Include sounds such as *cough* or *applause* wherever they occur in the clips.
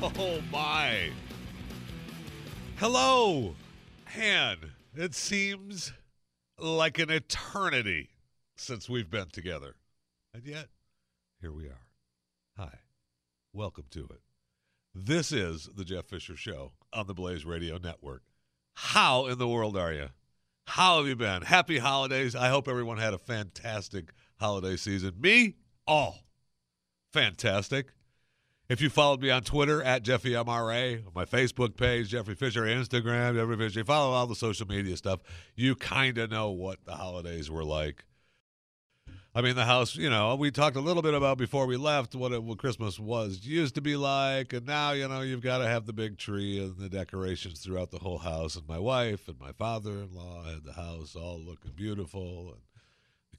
*laughs* Oh my. Hello. Han. it seems like an eternity since we've been together. And yet, here we are. Hi. Welcome to it. This is the Jeff Fisher Show on the Blaze Radio Network. How in the world are you? How have you been? Happy holidays. I hope everyone had a fantastic holiday season. Me? Oh, fantastic. If you followed me on Twitter at Jeffy MRA, my Facebook page, Jeffrey Fisher, Instagram, Jeffrey Fisher, you follow all the social media stuff, you kind of know what the holidays were like. I mean, the house, you know, we talked a little bit about before we left what, it, what Christmas was used to be like. And now, you know, you've got to have the big tree and the decorations throughout the whole house. And my wife and my father in law had the house all looking beautiful. And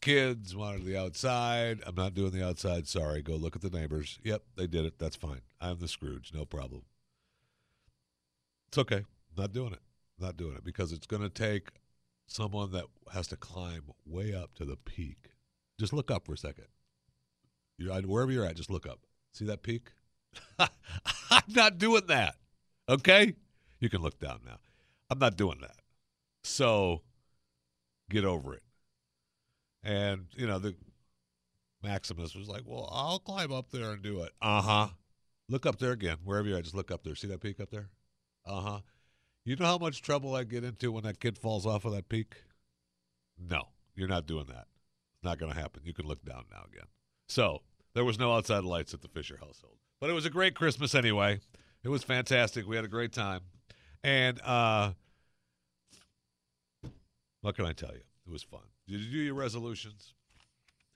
kids wanted the outside. I'm not doing the outside. Sorry. Go look at the neighbors. Yep, they did it. That's fine. I'm the Scrooge. No problem. It's okay. Not doing it. Not doing it because it's going to take someone that has to climb way up to the peak just look up for a second. You're, wherever you're at, just look up. See that peak? *laughs* I'm not doing that. Okay? You can look down now. I'm not doing that. So get over it. And, you know, the Maximus was like, well, I'll climb up there and do it. Uh huh. Look up there again, wherever you're. Just look up there. See that peak up there? Uh huh. You know how much trouble I get into when that kid falls off of that peak? No, you're not doing that. It's not going to happen. You can look down now again. So there was no outside lights at the Fisher household, but it was a great Christmas anyway. It was fantastic. We had a great time, and uh, what can I tell you? It was fun. Did you do your resolutions?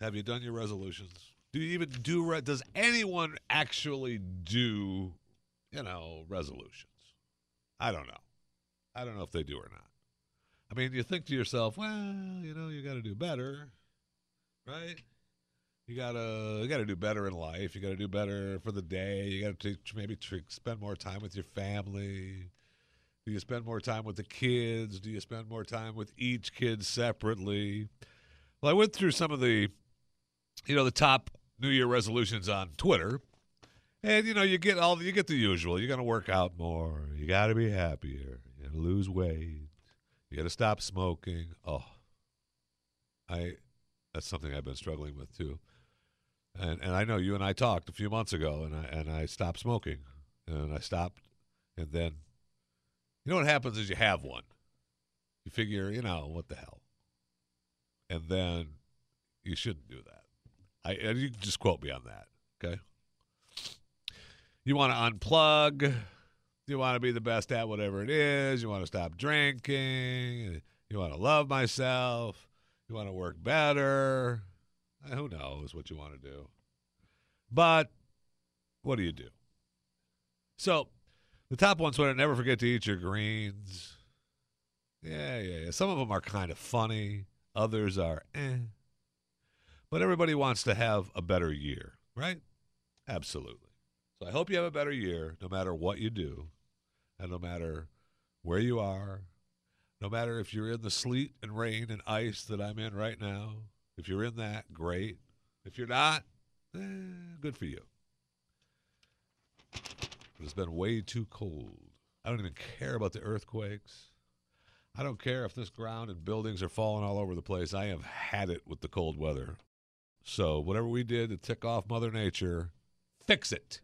Have you done your resolutions? Do you even do? Re- does anyone actually do, you know, resolutions? I don't know. I don't know if they do or not. I mean, you think to yourself, well, you know, you got to do better right? You gotta you gotta do better in life. You gotta do better for the day. You gotta maybe spend more time with your family. Do you spend more time with the kids? Do you spend more time with each kid separately? Well, I went through some of the, you know, the top New Year resolutions on Twitter, and you know, you get all you get the usual. You're gonna work out more. You gotta be happier. You gotta lose weight. You gotta stop smoking. Oh, I that's something I've been struggling with too. And and I know you and I talked a few months ago, and I and I stopped smoking, and I stopped, and then, you know what happens is you have one, you figure, you know, what the hell, and then you shouldn't do that. I and you can just quote me on that, okay? You want to unplug. You want to be the best at whatever it is. You want to stop drinking. You want to love myself. You want to work better. Eh, who knows what you want to do? But what do you do? So the top one's one never forget to eat your greens. Yeah, yeah, yeah. Some of them are kind of funny. Others are eh. But everybody wants to have a better year, right? Absolutely. So I hope you have a better year no matter what you do and no matter where you are, no matter if you're in the sleet and rain and ice that I'm in right now, if you're in that, great. If you're not, eh, good for you. But it's been way too cold. I don't even care about the earthquakes. I don't care if this ground and buildings are falling all over the place. I have had it with the cold weather. So, whatever we did to tick off Mother Nature, fix it.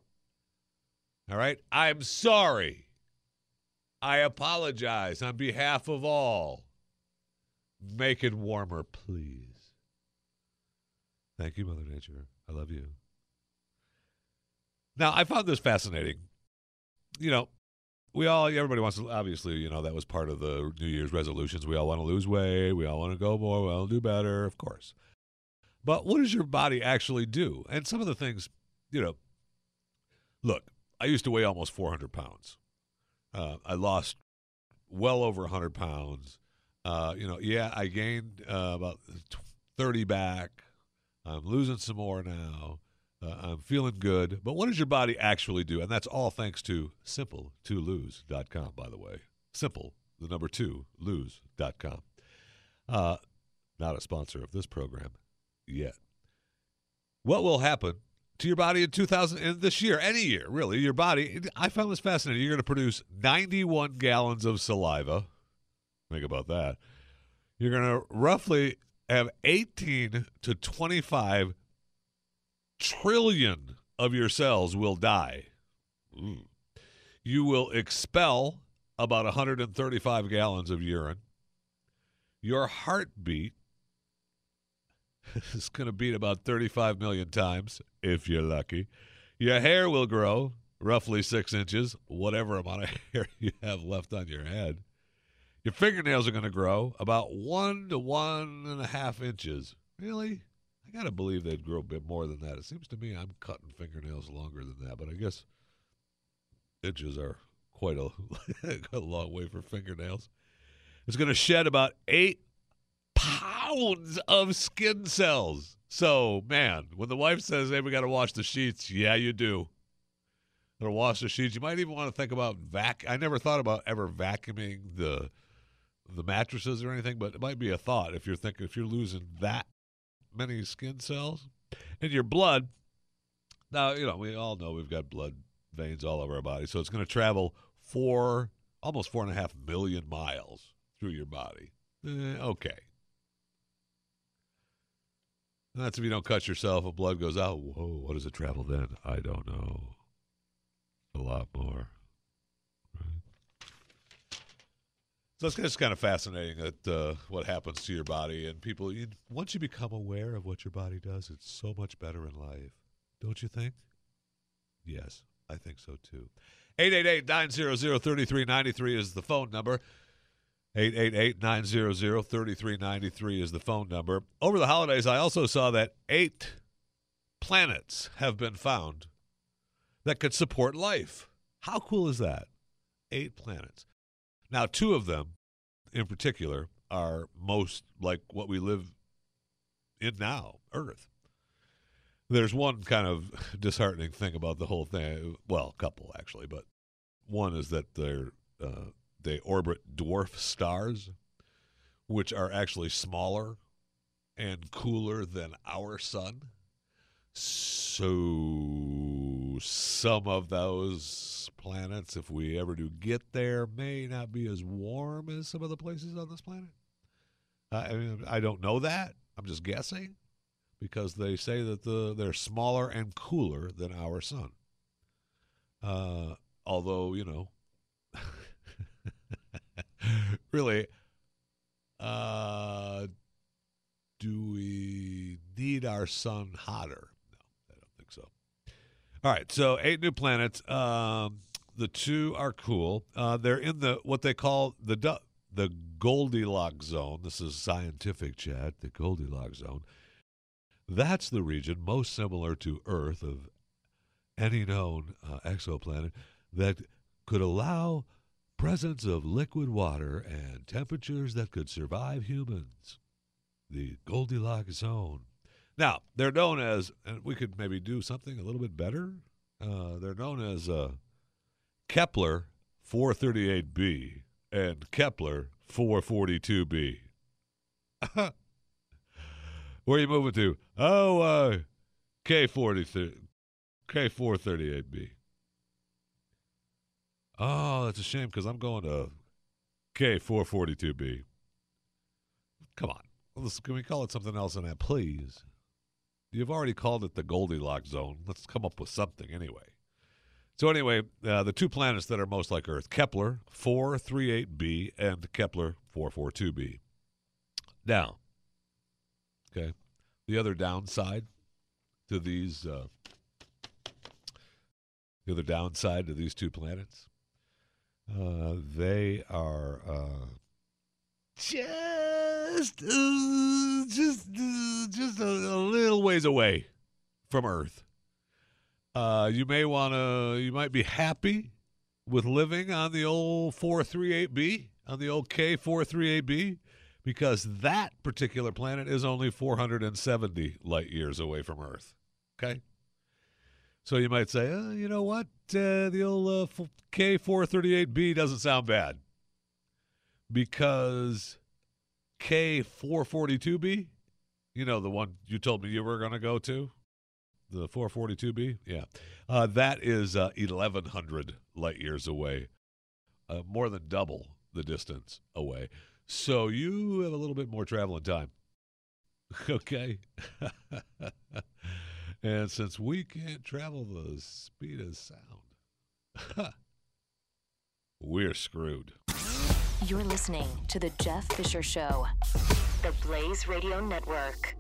All right? I'm sorry. I apologize on behalf of all. Make it warmer, please. Thank you, Mother Nature. I love you. Now, I found this fascinating. You know, we all, everybody wants to, obviously, you know, that was part of the New Year's resolutions. We all want to lose weight. We all want to go more. We all do better, of course. But what does your body actually do? And some of the things, you know, look, I used to weigh almost 400 pounds. Uh, I lost well over 100 pounds. Uh, you know, yeah, I gained uh, about 30 back. I'm losing some more now. Uh, I'm feeling good. But what does your body actually do? And that's all thanks to simple2lose.com, by the way. Simple, the number two, lose.com. Uh, not a sponsor of this program yet. What will happen to your body in 2000 in this year, any year, really? Your body, I found this fascinating. You're going to produce 91 gallons of saliva. Think about that. You're going to roughly have 18 to 25 trillion of your cells will die. Ooh. You will expel about 135 gallons of urine. Your heartbeat *laughs* is going to beat about 35 million times if you're lucky. Your hair will grow roughly six inches, whatever amount of *laughs* hair you have left on your head. Your fingernails are going to grow about one to one and a half inches. Really? I got to believe they'd grow a bit more than that. It seems to me I'm cutting fingernails longer than that, but I guess inches are quite a, *laughs* a long way for fingernails. It's going to shed about eight pounds of skin cells. So, man, when the wife says, hey, we got to wash the sheets, yeah, you do. Or wash the sheets. You might even want to think about vac. I never thought about ever vacuuming the the mattresses or anything, but it might be a thought if you're thinking if you're losing that many skin cells and your blood. Now, you know, we all know we've got blood veins all over our body, so it's going to travel four, almost four and a half million miles through your body. Eh, okay, that's if you don't cut yourself, if blood goes out. Whoa, what does it travel then? I don't know. A lot more. Right? So it's just kind of fascinating that uh, what happens to your body and people. You, once you become aware of what your body does, it's so much better in life, don't you think? Yes, I think so too. 888 900 3393 is the phone number. 888-900-3393 is the phone number. Over the holidays, I also saw that eight planets have been found that could support life. How cool is that? Eight planets. Now, two of them in particular are most like what we live in now, Earth. There's one kind of *laughs* disheartening thing about the whole thing. Well, a couple actually, but one is that they're uh, they orbit dwarf stars, which are actually smaller and cooler than our sun. So some of those planets, if we ever do get there, may not be as warm as some of the places on this planet. I mean, I don't know that. I'm just guessing because they say that the they're smaller and cooler than our sun. Uh, although you know *laughs* really, uh, do we need our sun hotter? No, I don't think so. All right, so eight new planets. Um, the two are cool. Uh, they're in the what they call the the Goldilocks zone. This is scientific chat. The Goldilocks zone. That's the region most similar to Earth of any known uh, exoplanet that could allow presence of liquid water and temperatures that could survive humans. The Goldilocks zone. Now, they're known as, and we could maybe do something a little bit better. Uh, they're known as uh, Kepler 438b and Kepler 442b. *laughs* Where are you moving to? Oh, uh, K43, K438b. Oh, that's a shame because I'm going to K442B. Come on. Let's, can we call it something else than that, please? You've already called it the Goldilocks zone. Let's come up with something anyway. So, anyway, uh, the two planets that are most like Earth Kepler 438b and Kepler 442b. Now, okay, the other downside to these, uh, the other downside to these two planets uh, they are uh, just uh, just uh, just a, a little ways away from Earth. Uh, you may want to. You might be happy with living on the old 438b on the old K438b because that particular planet is only 470 light years away from Earth. Okay. So you might say, oh, you know what? Uh, the old uh, K438b doesn't sound bad because K442b, you know, the one you told me you were going to go to, the 442b, yeah, uh, that is uh, 1,100 light years away, uh, more than double the distance away. So you have a little bit more traveling time. *laughs* okay. *laughs* and since we can't travel the speed of sound, *laughs* we're screwed. You're listening to The Jeff Fisher Show, the Blaze Radio Network.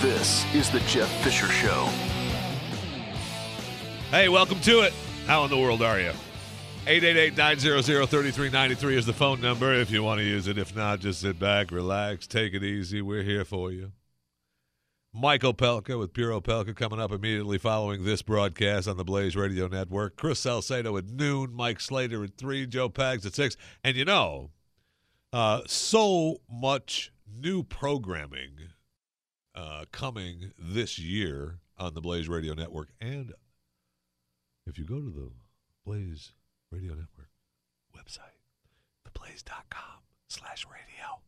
This is The Jeff Fisher Show. Hey, welcome to it. How in the world are you? 888-900-3393 is the phone number if you want to use it. If not, just sit back, relax, take it easy. We're here for you. Michael Pelka with Puro Pelka coming up immediately following this broadcast on the Blaze Radio Network. Chris Salcedo at noon, Mike Slater at 3, Joe Pags at 6. And you know, uh, so much new programming uh, coming this year on the Blaze Radio Network. And if you go to the Blaze Radio Network website, theblaze.com slash radio,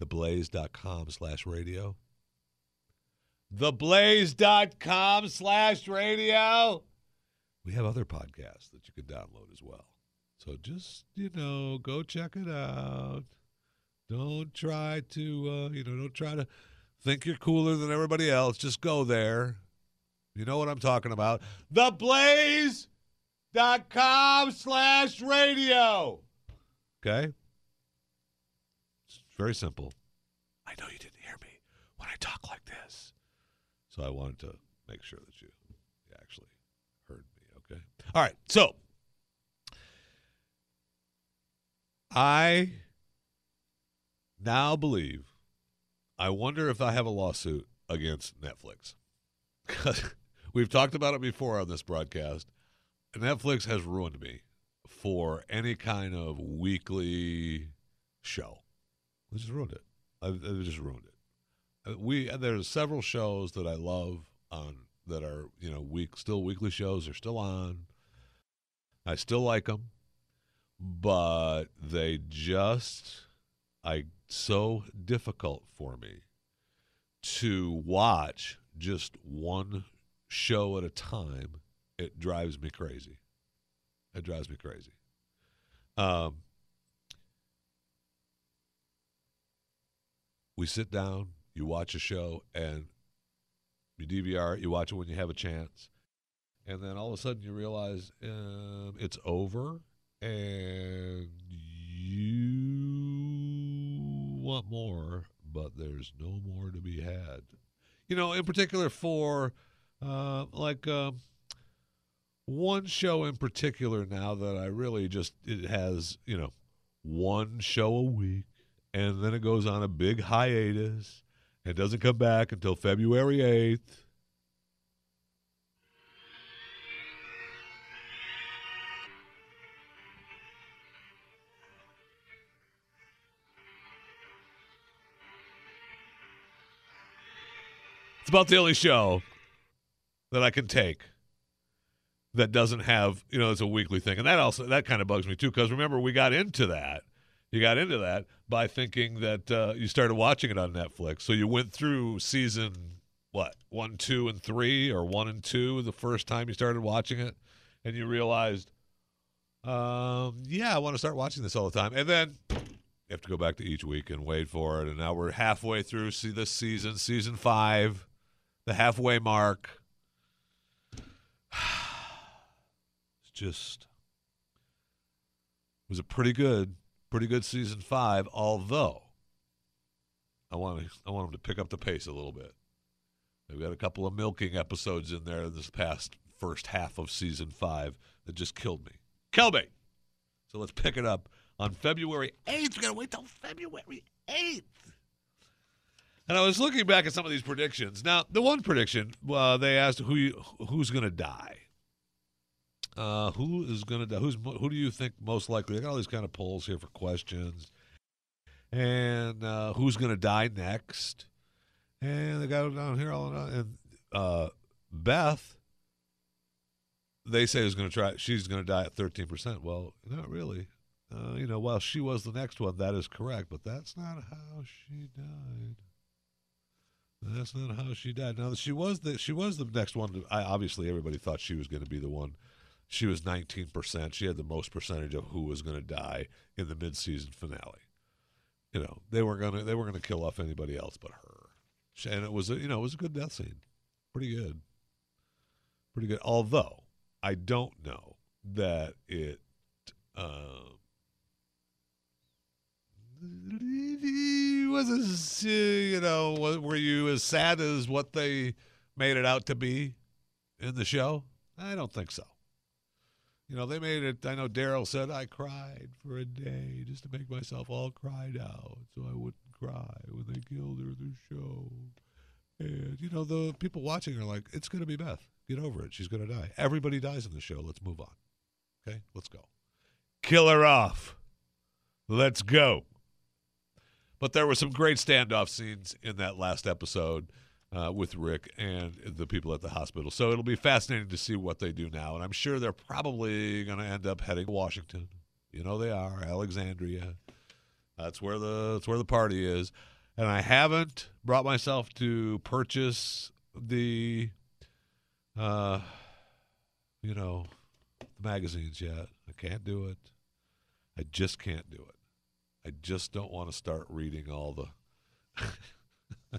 theblaze.com slash radio, theblaze.com slash radio, we have other podcasts that you can download as well. So just, you know, go check it out. Don't try to, uh, you know, don't try to think you're cooler than everybody else. Just go there. You know what I'm talking about. Theblaze.com slash radio. Okay? It's very simple. I know you didn't hear me when I talk like this. So I wanted to make sure that you actually heard me, okay? All right. So I now believe I wonder if I have a lawsuit against Netflix. *laughs* We've talked about it before on this broadcast. Netflix has ruined me for any kind of weekly show. They just ruined it. They just ruined it. Uh, We there's several shows that I love on that are you know week still weekly shows. They're still on. I still like them, but they just I so difficult for me to watch just one show at a time. It drives me crazy. It drives me crazy. Um, we sit down, you watch a show, and you DVR it, you watch it when you have a chance, and then all of a sudden you realize um, it's over, and you want more, but there's no more to be had. You know, in particular for uh, like uh, one show in particular now that I really just it has you know one show a week, and then it goes on a big hiatus and doesn't come back until February eighth. It's about the only show that I can take that doesn't have, you know, it's a weekly thing. And that also, that kind of bugs me too, because remember, we got into that. You got into that by thinking that uh, you started watching it on Netflix. So you went through season, what, one, two, and three, or one and two the first time you started watching it. And you realized, um, yeah, I want to start watching this all the time. And then you have to go back to each week and wait for it. And now we're halfway through see this season, season five, the halfway mark. *sighs* It's just was a pretty good, pretty good season five. Although I want to, I want them to pick up the pace a little bit. They've got a couple of milking episodes in there this past first half of season five that just killed me. Kill me. So let's pick it up on February 8th. We're going to wait till February 8th. And I was looking back at some of these predictions. Now, the one prediction, uh, they asked who you, who's going to die. Uh, who is going to die? Who's who do you think most likely? I got all these kind of polls here for questions, and uh, who's going to die next? And they got down here all and uh, Beth. They say is going to try. She's going to die at thirteen percent. Well, not really. Uh, you know, while she was the next one, that is correct, but that's not how she died. That's not how she died. Now she was the she was the next one. To, I, obviously, everybody thought she was going to be the one. She was nineteen percent. She had the most percentage of who was going to die in the mid-season finale. You know, they were gonna they were gonna kill off anybody else but her, and it was a you know it was a good death scene, pretty good, pretty good. Although I don't know that it. Uh, was as uh, you know were you as sad as what they made it out to be in the show? I don't think so. You know they made it i know daryl said i cried for a day just to make myself all cried out so i wouldn't cry when they killed her in the show. And you know the people watching are like it's going to be beth. Get over it. She's going to die. Everybody dies in the show. Let's move on. Okay? Let's go. Kill her off. Let's go but there were some great standoff scenes in that last episode uh, with Rick and the people at the hospital. So it'll be fascinating to see what they do now. And I'm sure they're probably going to end up heading to Washington. You know they are Alexandria. That's where the that's where the party is. And I haven't brought myself to purchase the, uh, you know, the magazines yet. I can't do it. I just can't do it. I just don't want to start reading all the. *laughs*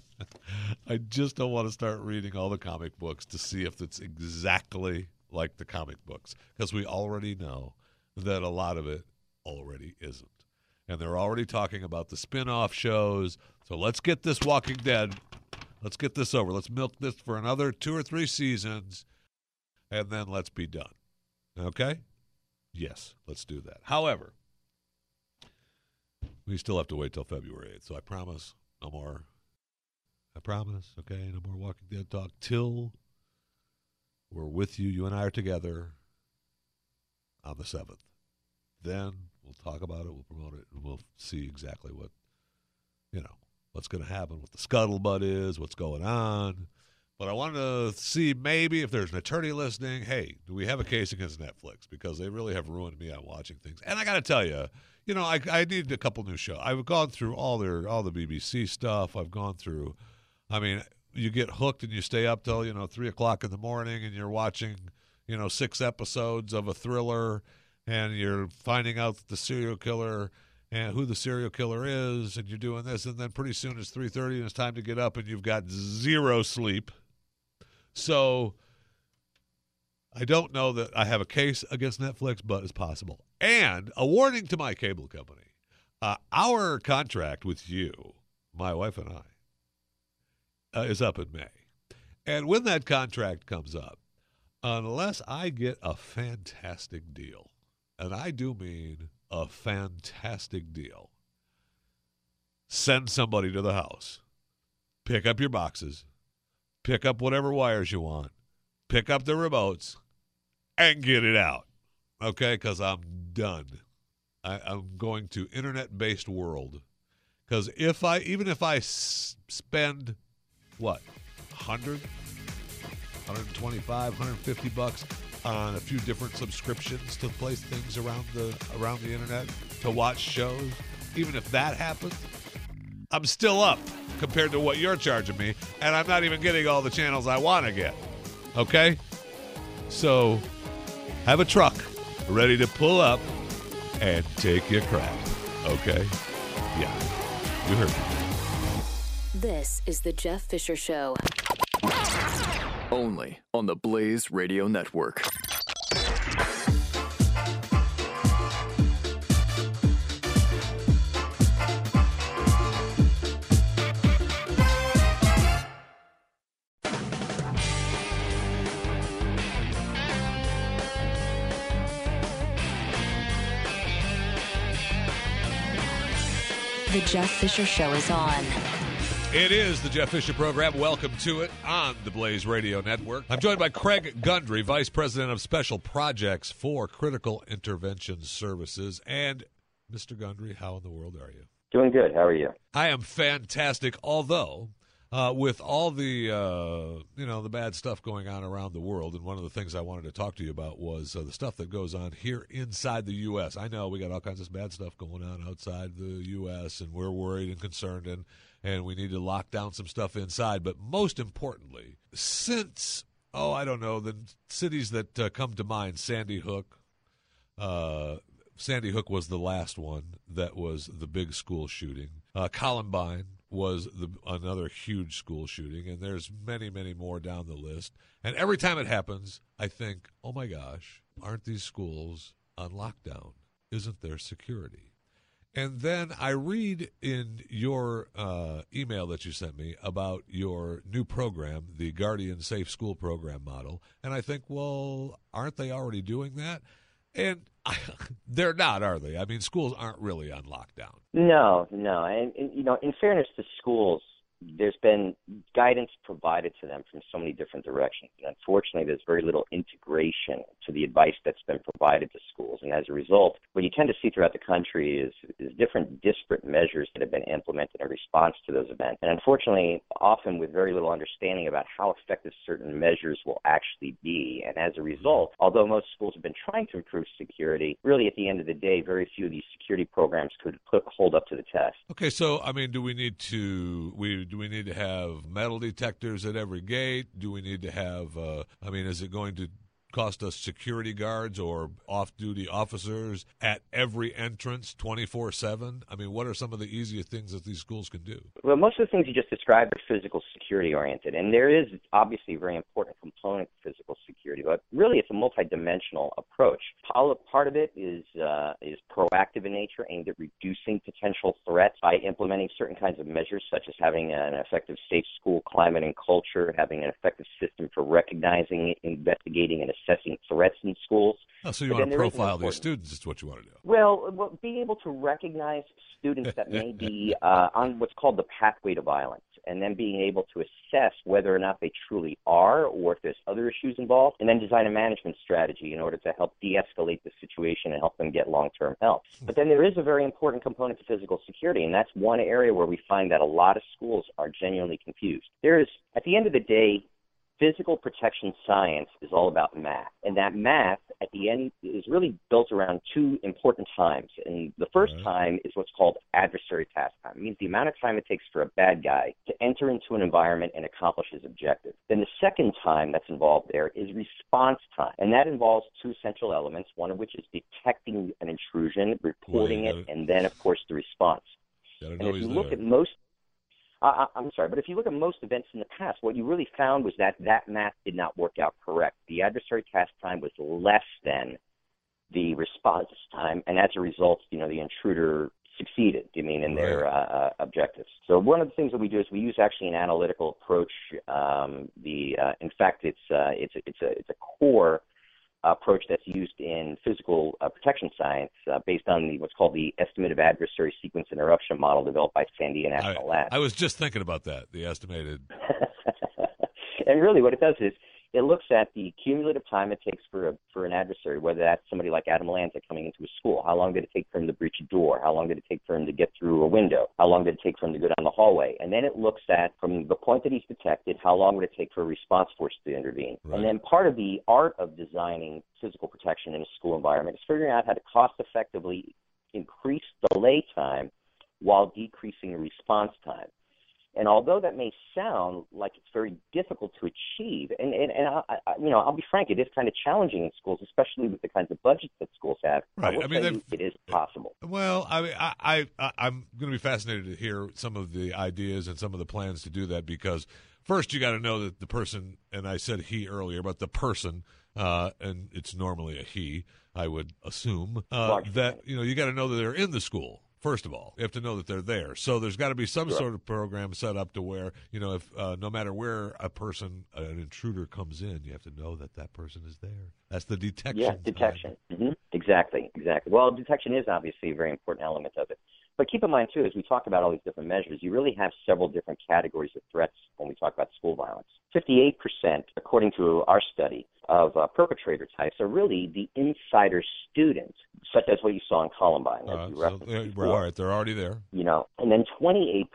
I just don't want to start reading all the comic books to see if it's exactly like the comic books because we already know that a lot of it already isn't. And they're already talking about the spin off shows. So let's get this Walking Dead. Let's get this over. Let's milk this for another two or three seasons and then let's be done. Okay? Yes, let's do that. However, we still have to wait till February 8th. So I promise no more. I promise, okay? No more Walking Dead talk till we're with you. You and I are together on the 7th. Then we'll talk about it, we'll promote it, and we'll see exactly what, you know, what's going to happen, what the scuttlebutt is, what's going on. But I wanted to see maybe if there's an attorney listening. Hey, do we have a case against Netflix? Because they really have ruined me on watching things. And I got to tell you, you know, I, I need a couple new shows. I've gone through all their all the BBC stuff. I've gone through. I mean, you get hooked and you stay up till you know three o'clock in the morning, and you're watching you know six episodes of a thriller, and you're finding out the serial killer and who the serial killer is, and you're doing this, and then pretty soon it's three thirty and it's time to get up, and you've got zero sleep. So I don't know that I have a case against Netflix, but it's possible. And a warning to my cable company uh, our contract with you, my wife and I, uh, is up in May. And when that contract comes up, unless I get a fantastic deal, and I do mean a fantastic deal, send somebody to the house, pick up your boxes, pick up whatever wires you want, pick up the remotes, and get it out. Okay, because I'm done. I, I'm going to internet-based world. Because if I, even if I s- spend, what, 100, 125, 150 bucks on a few different subscriptions to place things around the around the internet to watch shows, even if that happens, I'm still up compared to what you're charging me, and I'm not even getting all the channels I want to get. Okay? So, have a truck ready to pull up and take your crap. Okay? Yeah. You heard me. This is the Jeff Fisher Show. Only on the Blaze Radio Network. The Jeff Fisher Show is on. It is the Jeff Fisher program. Welcome to it on the Blaze Radio Network. I'm joined by Craig Gundry, Vice President of Special Projects for Critical Intervention Services. And Mr. Gundry, how in the world are you? Doing good. How are you? I am fantastic, although uh, with all the uh, you know the bad stuff going on around the world, and one of the things I wanted to talk to you about was uh, the stuff that goes on here inside the U.S. I know we got all kinds of bad stuff going on outside the U.S., and we're worried and concerned, and and we need to lock down some stuff inside. But most importantly, since oh I don't know the cities that uh, come to mind, Sandy Hook. Uh, Sandy Hook was the last one that was the big school shooting. Uh, Columbine was the, another huge school shooting, and there's many, many more down the list. And every time it happens, I think, oh my gosh, aren't these schools on lockdown? Isn't there security? And then I read in your uh, email that you sent me about your new program, the Guardian Safe School Program model. And I think, well, aren't they already doing that? And *laughs* they're not, are they? I mean, schools aren't really on lockdown. No, no. And, and you know, in fairness to schools, there's been guidance provided to them from so many different directions. And unfortunately, there's very little integration to the advice that's been provided to schools. And as a result, what you tend to see throughout the country is, is different disparate measures that have been implemented in response to those events. And unfortunately, often with very little understanding about how effective certain measures will actually be. And as a result, although most schools have been trying to improve security, really at the end of the day, very few of these security programs could put, hold up to the test. Okay, so I mean, do we need to we do we need to have metal detectors at every gate? Do we need to have? Uh, I mean, is it going to cost us security guards or off-duty officers at every entrance 24/7? I mean, what are some of the easiest things that these schools can do? Well, most of the things you just described are physical security oriented, and there is obviously a very important component to physical security, but really it's a multidimensional approach. Part of it is uh, is proactive in nature, aimed at reducing potential threats by implementing certain kinds of measures, such as having an effective safe school climate and culture, having an effective system for recognizing, investigating, and assessing threats in schools. Oh, so you But want to there is an profile these students? Is what you want to do? Well, well, being able to recognize students that may be *laughs* uh, on what's called the pathway to violence, and then being able to assess whether or not they truly are, or if there's other issues involved, and then design a management strategy in order to help de-escalate the situation and help them get long-term help. But then there is a very important component to physical security, and that's one area where we find that a lot of schools are genuinely confused. There is, at the end of the day, physical protection science is all about math. And that math at the end is really built around two important times. And the first Right. time is what's called adversary task time. It means the amount of time it takes for a bad guy to enter into an environment and accomplish his objective. Then the second time that's involved there is response time. And that involves two central elements, one of which is detecting an intrusion, reporting you it, and then of course the response. And if you look there. at most, I, I, I'm sorry, but if you look at most events in the past, what you really found was that that math did not work out correct. The adversary task time was less than the response time, and as a result, you know, the intruder succeeded. You mean in their uh, uh, objectives? So one of the things that we do is we use actually an analytical approach. Um, the uh, in fact, it's uh, it's a- it's a it's a core approach that's used in physical uh, protection science uh, based on the, what's called the estimate of adversary sequence interruption model developed by Sandia National Labs. I was just thinking about that. The estimated. *laughs* and really, what it does is it looks at the cumulative time it takes for a, for an adversary, whether that's somebody like Adam Lanza coming into a school. How long did it take for him to breach a door? How long did it take for him to get through a window? How long did it take for him to go down the hallway? And then it looks at from the point that he's detected, how long would it take for a response force to intervene? Right. And then part of the art of designing physical protection in a school environment is figuring out how to cost effectively increase delay time while decreasing response time. And although that may sound like it's very difficult to achieve, and and, and I, I, you know, I'll be frank, it is kind of challenging in schools, especially with the kinds of budgets that schools have. Right. I, I mean, tell you they've- it is possible. Well, I mean, I, I, I I'm going to be fascinated to hear some of the ideas and some of the plans to do that because first you got to know that the person, and I said he earlier, but the person, uh, and it's normally a he, I would assume, uh, that you know you got to know that they're in the school. First of all, you have to know that they're there. So there's got to be some Sure. sort of program set up to where you know if uh, no matter where a person, an intruder comes in, you have to know that that person is there. That's the detection. Yeah, detection. hmm Exactly, exactly. Well, detection is obviously a very important element of it. But keep in mind too, as we talk about all these different measures, you really have several different categories of threats when we talk about school violence. 58%, according to our study, of uh, perpetrator types are really the insider students, such as what you saw in Columbine. Uh, so, before. all right, they're already there. You know, and then 28%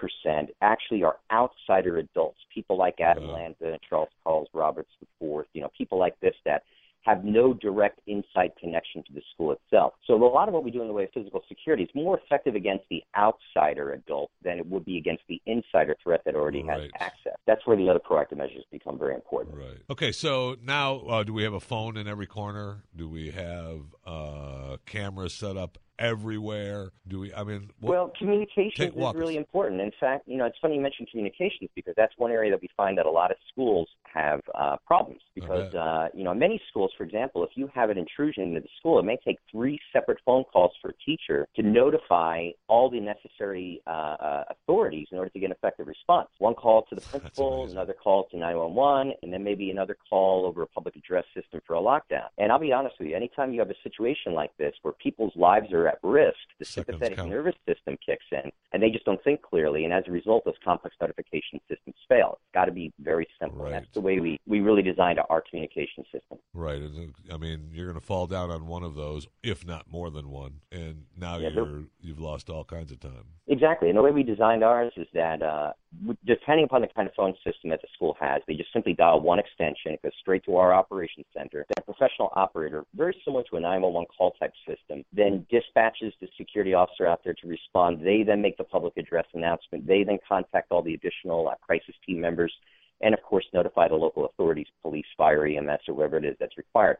actually are outsider adults, people like Adam Yeah. Lanza, Charles Carl Roberts IV, you know, people like this that have no direct inside connection to the school itself. So a lot of what we do in the way of physical security is more effective against the outsider adult than it would be against the insider threat that already Right. has access. That's where the other proactive measures become very important. Right. Okay. So now, uh, do we have a phone in every corner? Do we have uh, cameras set up everywhere? Do we? I mean, what- Well, communications Take- is us. really important. In fact, you know, it's funny you mentioned communications because that's one area that we find that a lot of schools have uh, problems. Because, uh, you know, many schools, for example, if you have an intrusion into the school, it may take three separate phone calls for a teacher to notify all the necessary uh, uh, authorities in order to get an effective response. One call to the principal, another call to 911, and then maybe another call over a public address system for a lockdown. And I'll be honest with you, anytime you have a situation like this where people's lives are at risk, the Seconds sympathetic count. nervous system kicks in, and they just don't think clearly. And as a result, those complex notification systems fail. It's got to be very simple. Right. That's the way we, we really designed our communication system. right. I mean, you're going to fall down on one of those, if not more than one, and now Yeah, you're you've lost all kinds of time. Exactly. And the way we designed ours is that uh, depending upon the kind of phone system that the school has, they just simply dial one extension, it goes straight to our operations center. That professional operator, very similar to a 911 call type system, then dispatches the security officer out there to respond. They then make the public address announcement. They then contact all the additional uh, crisis team members and, of course, notify the local authorities, police, fire, EMS, or whoever it is that's required.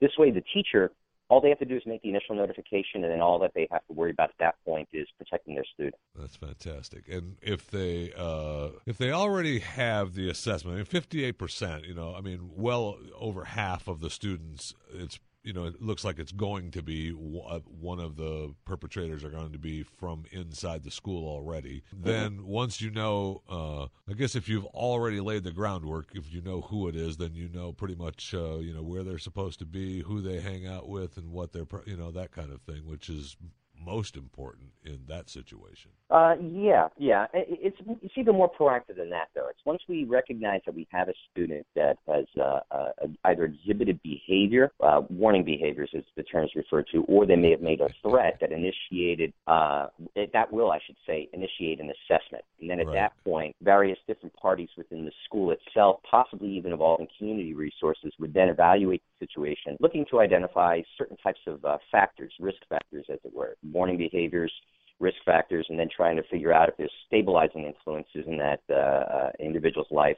This way, the teacher all they have to do is make the initial notification, and then all that they have to worry about at that point is protecting their student. That's fantastic. And if they uh, if they already have the assessment, mean, fifty eight percent, you know, I mean, well over half of the students, it's you know, it looks like it's going to be uh, one of the perpetrators are going to be from inside the school already. Then once you know, uh, I guess if you've already laid the groundwork, if you know who it is, then you know pretty much, uh, you know, where they're supposed to be, who they hang out with, and what they're, pro- you know, that kind of thing, which is most important in that situation. Uh, yeah, yeah. It's it's even more proactive than that, though. It's once we recognize that we have a student that has uh, uh, either exhibited behavior, uh, warning behaviors, as the term is referred to, or they may have made a threat that initiated uh, it- that will, I should say, initiate an assessment. And then at Right. that point, various different parties within the school itself, possibly even involving community resources, would then evaluate situation, looking to identify certain types of uh, factors, risk factors, as it were, warning behaviors risk factors and then trying to figure out if there's stabilizing influences in that uh, uh, individual's life.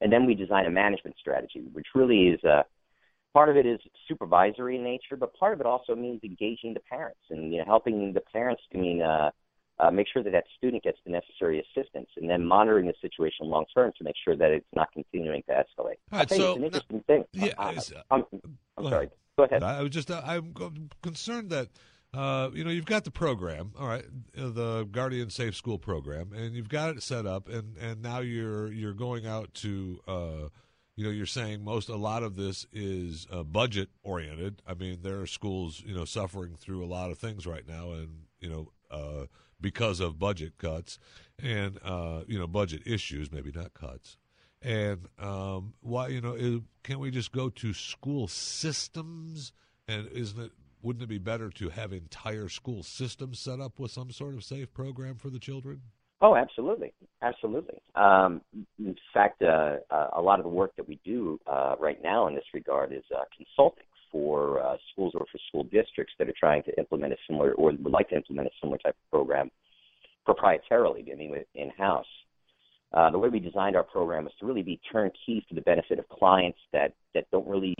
And then we design a management strategy, which really is uh, part of it is supervisory in nature, but part of it also means engaging the parents and you know, helping the parents. I mean, uh, uh, make sure that that student gets the necessary assistance, and then monitoring the situation long term to make sure that it's not continuing to escalate. All right, so it's an interesting thing. yeah, I, it's- I'm, Go I'm ahead. sorry. Go ahead. I was just uh, I'm concerned that uh, you know you've got the program, all right, uh, the Guardian Safe School program, and you've got it set up, and and now you're you're going out to. Uh, you know, you're saying most a lot of this is uh, budget oriented. I mean, there are schools, you know, suffering through a lot of things right now, and you know, uh, because of budget cuts and uh, you know, budget issues, maybe not cuts. And um, why, you know, is, can't we just go to school systems? And isn't it? Wouldn't it be better to have entire school systems set up with some sort of safe program for the children? Oh, absolutely, absolutely. Um, in fact, uh, uh, a lot of the work that we do uh, right now in this regard is uh, consulting for uh, schools or for school districts that are trying to implement a similar or would like to implement a similar type of program proprietarily, I mean, in-house. Uh, the way we designed our program is to really be turnkey for the benefit of clients that that don't really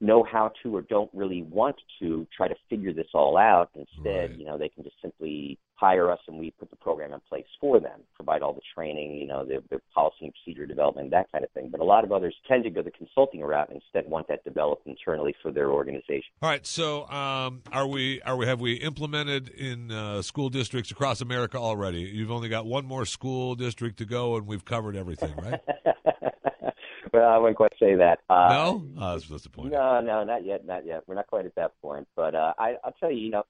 know how to or don't really want to try to figure this all out. Instead, Right. you know, they can just simply hire us and we put the program in place for them, provide all the training, you know, the, the policy and procedure development, that kind of thing. But a lot of others tend to go the consulting route and instead want that developed internally for their organization. All right. So, um, are we? Are we? Have we implemented in uh, school districts across America already? You've only got one more school district to go, and we've covered everything, right? *laughs* well, I wouldn't quite say that. Uh, no, oh, that's disappointing. No, no, not yet, not yet. We're not quite at that point. But uh, I, I'll tell you, you know,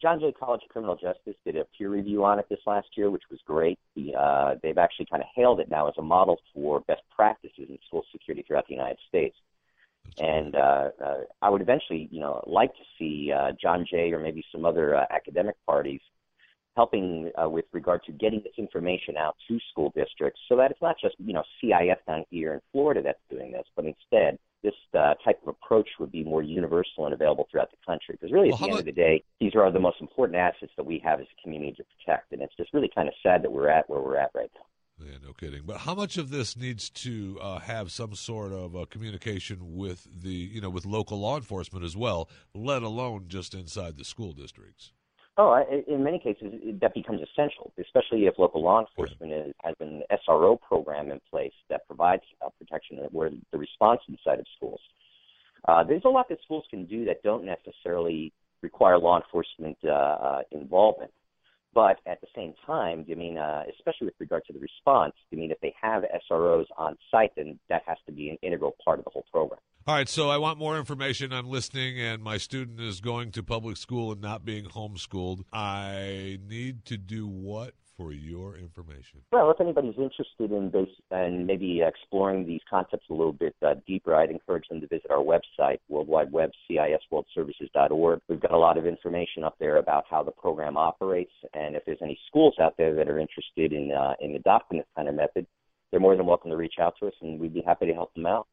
John Jay College of Criminal Justice did a peer review on it this last year, which was great. The, uh, they've actually kind of hailed it now as a model for best practices in school security throughout the United States. And uh, uh, I would eventually, you know, like to see uh, John Jay or maybe some other uh, academic parties helping uh, with regard to getting this information out to school districts so that it's not just, you know, CIS down here in Florida that's doing this, but instead this uh, type of approach would be more universal and available throughout the country. Because really, at Well, the how end of the day, these are the most important assets that we have as a community to protect. And it's just really kind of sad that we're at where we're at right now. Yeah, no kidding. But how much of this needs to uh, have some sort of uh, communication with the, you know, with local law enforcement as well, let alone just inside the school districts? Oh, in many cases, that becomes essential, especially if local law enforcement is, has an SRO program in place that provides uh, protection where the response inside of schools. Uh, there's a lot that schools can do that don't necessarily require law enforcement uh, involvement. But at the same time, I mean, uh, especially with regard to the response, I mean, if they have SROs on site, then that has to be an integral part of the whole program. All right, so I want more information. I'm listening, and my student is going to public school and not being homeschooled. I need to do what for your information? Well, if anybody's interested in base and maybe exploring these concepts a little bit uh, deeper, I'd encourage them to visit our website, World Wide Web, CISWorldServices.org. We've got a lot of information up there about how the program operates, and if there's any schools out there that are interested in uh, in adopting this kind of method, they're more than welcome to reach out to us, and we'd be happy to help them out.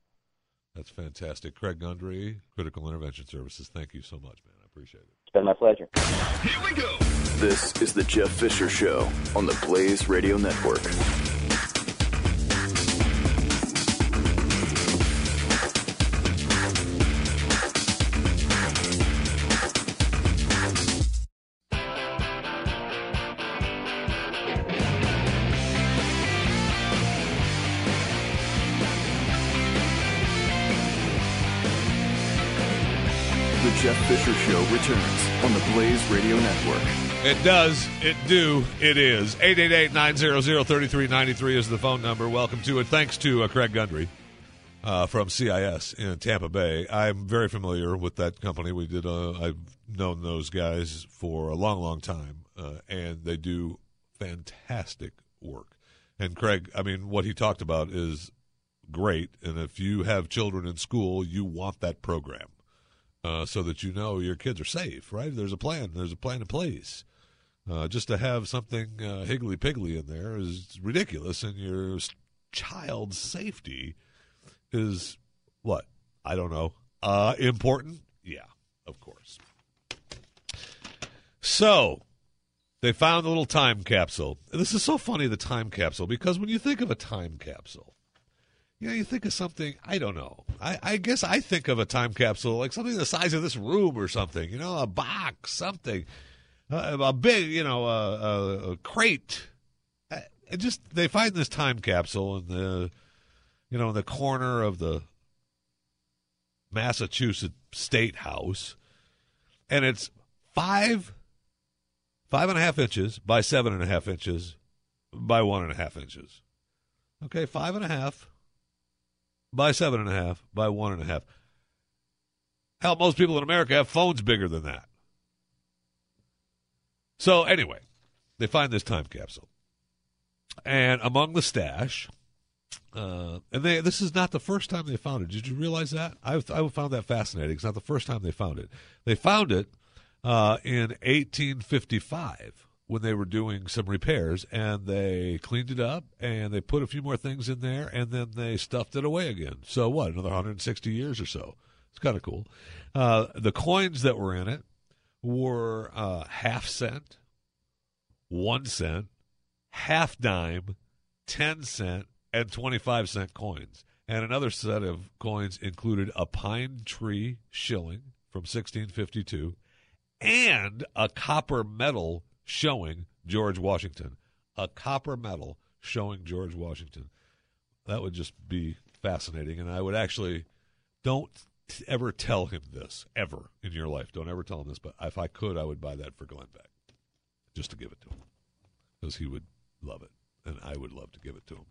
That's fantastic. Craig Gundry, Critical Intervention Services. Thank you so much, man. I appreciate it. It's been my pleasure. Here we go. This is the Jeff Fisher Show on the Blaze Radio Network. Jeff Fisher Show returns on the Blaze Radio Network. It does. It do. It is. 888-900-3393 is the phone number. Welcome to it. Thanks to uh, Craig Gundry uh, from CIS in Tampa Bay. I'm very familiar with that company. We did. Uh, I've known those guys for a long, long time, uh, and they do fantastic work. And Craig, I mean, what he talked about is great. And if you have children in school, you want that program uh, so that you know your kids are safe, right? There's a plan. There's a plan in place. Uh, just to have something uh, higgly piggly in there is ridiculous, and your child's safety is what? I don't know. Uh, important? Yeah, of course. So, they found a little time capsule. This is so funny, the time capsule, because when you think of a time capsule, you know, you think of something, I don't know. I, I guess I think of a time capsule like something the size of this room or something, you know, a box, something. Uh, a big, you know, a, a, crate. Uh, just, they find this time capsule in the, you know, in the corner of the Massachusetts State House. And it's five, five and a half inches by seven and a half inches by one and a half inches. Okay, five and a half by seven and a half by one and a half. Hell, most people in America have phones bigger than that. So anyway, they find this time capsule, and among the stash, uh, and they this is not the first time they found it. Did you realize that? I I found that fascinating. It's not the first time they found it. They found it uh, in 1855 when they were doing some repairs and they cleaned it up and they put a few more things in there and then they stuffed it away again. So what? Another 160 years or so. It's kind of cool. Uh, the coins that were in it were uh, half cent, one cent, half dime, ten cent, and 25 cent coins. And another set of coins included a pine tree shilling from 1652 and a copper medal showing George Washington. A copper medal showing George Washington. That would just be fascinating. And I would actually don't ever tell him this ever in your life. Don't ever tell him this. But if I could, I would buy that for Glenn Beck just to give it to him because he would love it, and I would love to give it to him.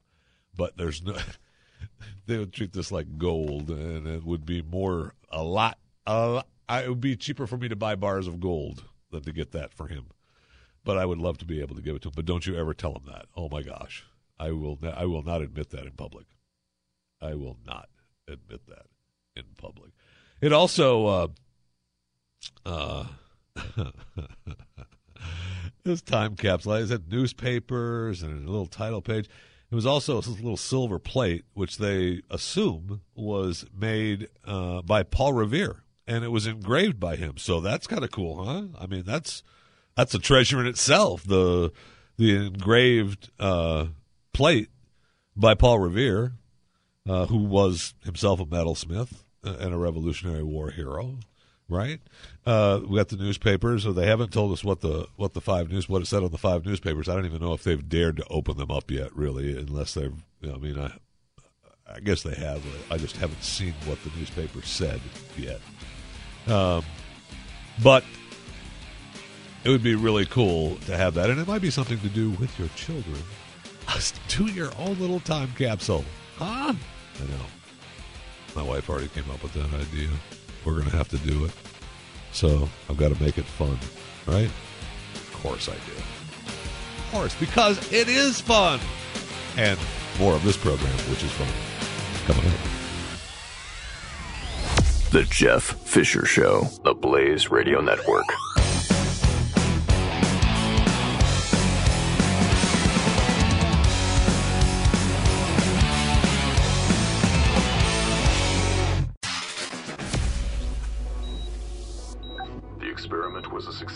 But there's no. *laughs* they would treat this like gold, and it would be more a lot. Uh, it would be cheaper for me to buy bars of gold than to get that for him. But I would love to be able to give it to him. But don't you ever tell him that. Oh my gosh, I will. I will not admit that in public. I will not admit that in public. It also. Uh, uh, *laughs* this time capsule. I had newspapers and a little title page. It was also a little silver plate, which they assume was made uh, by Paul Revere, and it was engraved by him. So that's kind of cool, huh? I mean, that's that's a treasure in itself. The the engraved uh, plate by Paul Revere, uh, who was himself a metalsmith and a Revolutionary War hero right? Uh, we got the newspapers, so they haven't told us what the what the five news what it said on the five newspapers. I don't even know if they've dared to open them up yet, really, unless they've. You know, I mean, I I guess they have. I just haven't seen what the newspaper said yet. Um, but it would be really cool to have that, and it might be something to do with your children. Do your own little time capsule, huh? I know. My wife already came up with that idea we're going to have to do it. So I've got to make it fun, right? Of course I do. Of course, because it is fun. And more of this program, which is fun, coming up. The Jeff Fisher Show, the Blaze Radio Network.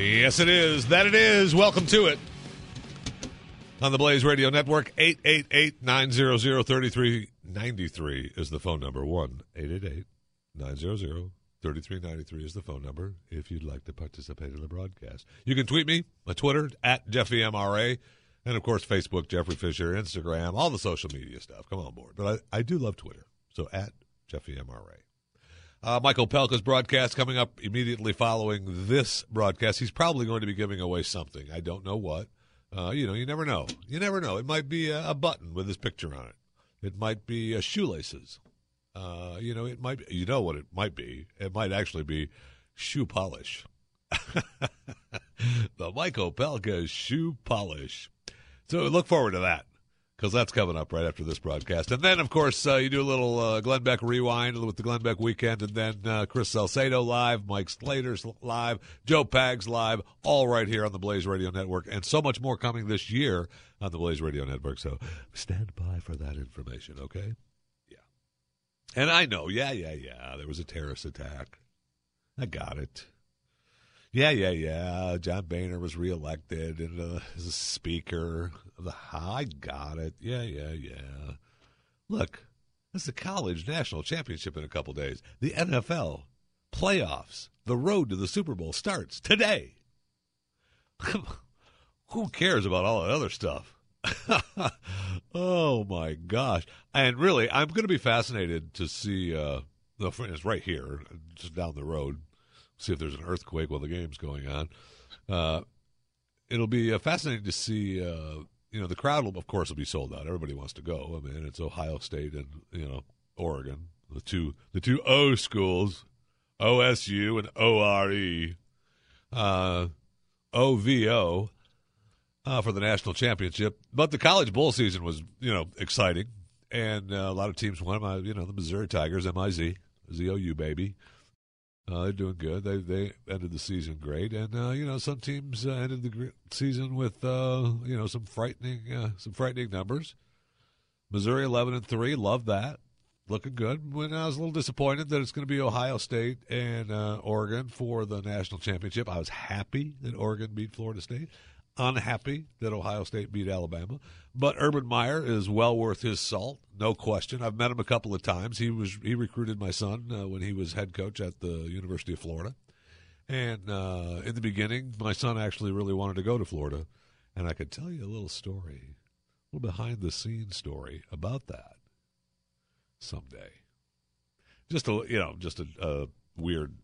Yes, it is. That it is. Welcome to it. On the Blaze Radio Network, 888 900 3393 is the phone number. 1 888 900 3393 is the phone number if you'd like to participate in the broadcast. You can tweet me on Twitter at JeffyMRA, and of course, Facebook, Jeffrey Fisher, Instagram, all the social media stuff. Come on board. But I, I do love Twitter. So at JeffyMRA. Uh, Michael Pelka's broadcast coming up immediately following this broadcast. He's probably going to be giving away something. I don't know what. Uh, you know, you never know. You never know. It might be a, a button with his picture on it. It might be uh, shoelaces. Uh, you know, it might. Be, you know what it might be. It might actually be shoe polish. *laughs* the Michael Pelka shoe polish. So look forward to that because that's coming up right after this broadcast. And then, of course, uh, you do a little uh, Glenn Beck rewind with the Glenn Beck weekend, and then uh, Chris Salcedo live, Mike Slater's live, Joe Pags live, all right here on the Blaze Radio Network, and so much more coming this year on the Blaze Radio Network. So stand by for that information, okay? Yeah. And I know, yeah, yeah, yeah, there was a terrorist attack. I got it. Yeah, yeah, yeah. John Boehner was reelected and uh, as a speaker the I got it. Yeah, yeah, yeah. Look, it's the college national championship in a couple days. The NFL playoffs. The road to the Super Bowl starts today. *laughs* Who cares about all that other stuff? *laughs* oh my gosh! And really, I'm going to be fascinated to see. Uh, the it's right here, just down the road see if there's an earthquake while the game's going on. Uh, it'll be uh, fascinating to see. Uh, you know, the crowd will, of course, will be sold out. Everybody wants to go. I mean, it's Ohio State and you know Oregon, the two the two O schools, OSU and ORE, uh, OVO. Uh, for the national championship, but the college bowl season was, you know, exciting, and uh, a lot of teams won. My you know, the Missouri Tigers, MIZ, ZOU baby, uh, they're doing good. They they ended the season great, and uh, you know some teams uh, ended the season with uh, you know some frightening uh, some frightening numbers. Missouri eleven and three, love that, looking good. When I was a little disappointed that it's going to be Ohio State and uh, Oregon for the national championship. I was happy that Oregon beat Florida State. Unhappy that Ohio State beat Alabama, but Urban Meyer is well worth his salt, no question. I've met him a couple of times. He was he recruited my son uh, when he was head coach at the University of Florida, And uh, in the beginning, my son actually really wanted to go to Florida, and I could tell you a little story, a little behind the scenes story about that someday. Just a you know, just a, a weird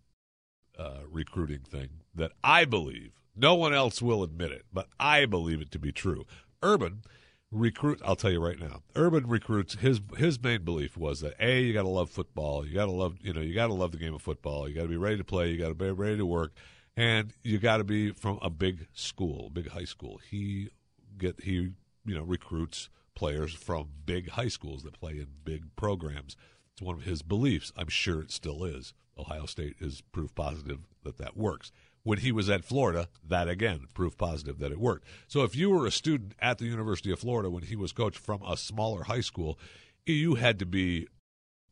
uh, recruiting thing that I believe no one else will admit it, but I believe it to be true. Urban recruit. I'll tell you right now. Urban recruits. His his main belief was that a you got to love football. You got to love you know you got to love the game of football. You got to be ready to play. You got to be ready to work, and you got to be from a big school, big high school. He get he you know recruits players from big high schools that play in big programs. It's one of his beliefs. I'm sure it still is. Ohio State is proof positive that that works. When he was at Florida, that again, proof positive that it worked. So if you were a student at the University of Florida when he was coached from a smaller high school, you had to be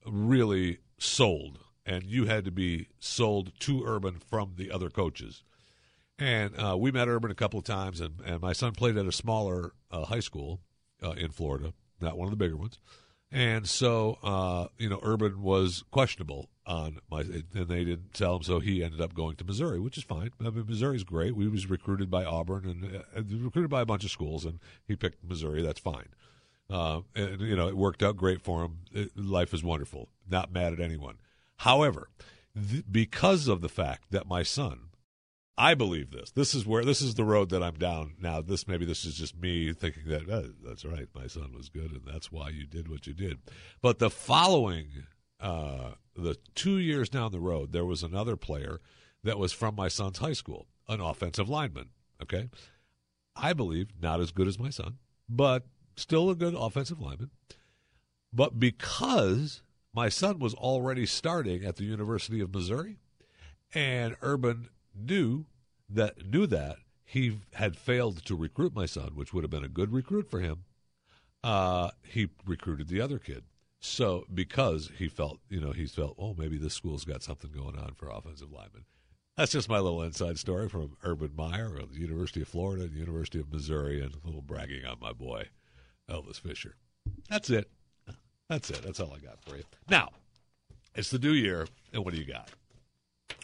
really sold, and you had to be sold to Urban from the other coaches. And uh, we met Urban a couple of times, and, and my son played at a smaller uh, high school uh, in Florida, not one of the bigger ones. And so, uh, you know, Urban was questionable on my, and they didn't tell him, so he ended up going to Missouri, which is fine. I mean, Missouri's great. We was recruited by Auburn and uh, recruited by a bunch of schools, and he picked Missouri. That's fine. Uh, and you know, it worked out great for him. It, life is wonderful. Not mad at anyone. However, th- because of the fact that my son I believe this. This is where this is the road that I'm down now. This maybe this is just me thinking that oh, that's right. My son was good, and that's why you did what you did. But the following, uh, the two years down the road, there was another player that was from my son's high school, an offensive lineman. Okay, I believe not as good as my son, but still a good offensive lineman. But because my son was already starting at the University of Missouri, and Urban knew that knew that he had failed to recruit my son, which would have been a good recruit for him. Uh, he recruited the other kid. So because he felt, you know, he felt, oh, maybe this school's got something going on for offensive linemen. That's just my little inside story from Urban Meyer of the University of Florida and the University of Missouri, and a little bragging on my boy Elvis Fisher. That's it. That's it. That's all I got for you. Now, it's the new year, and what do you got?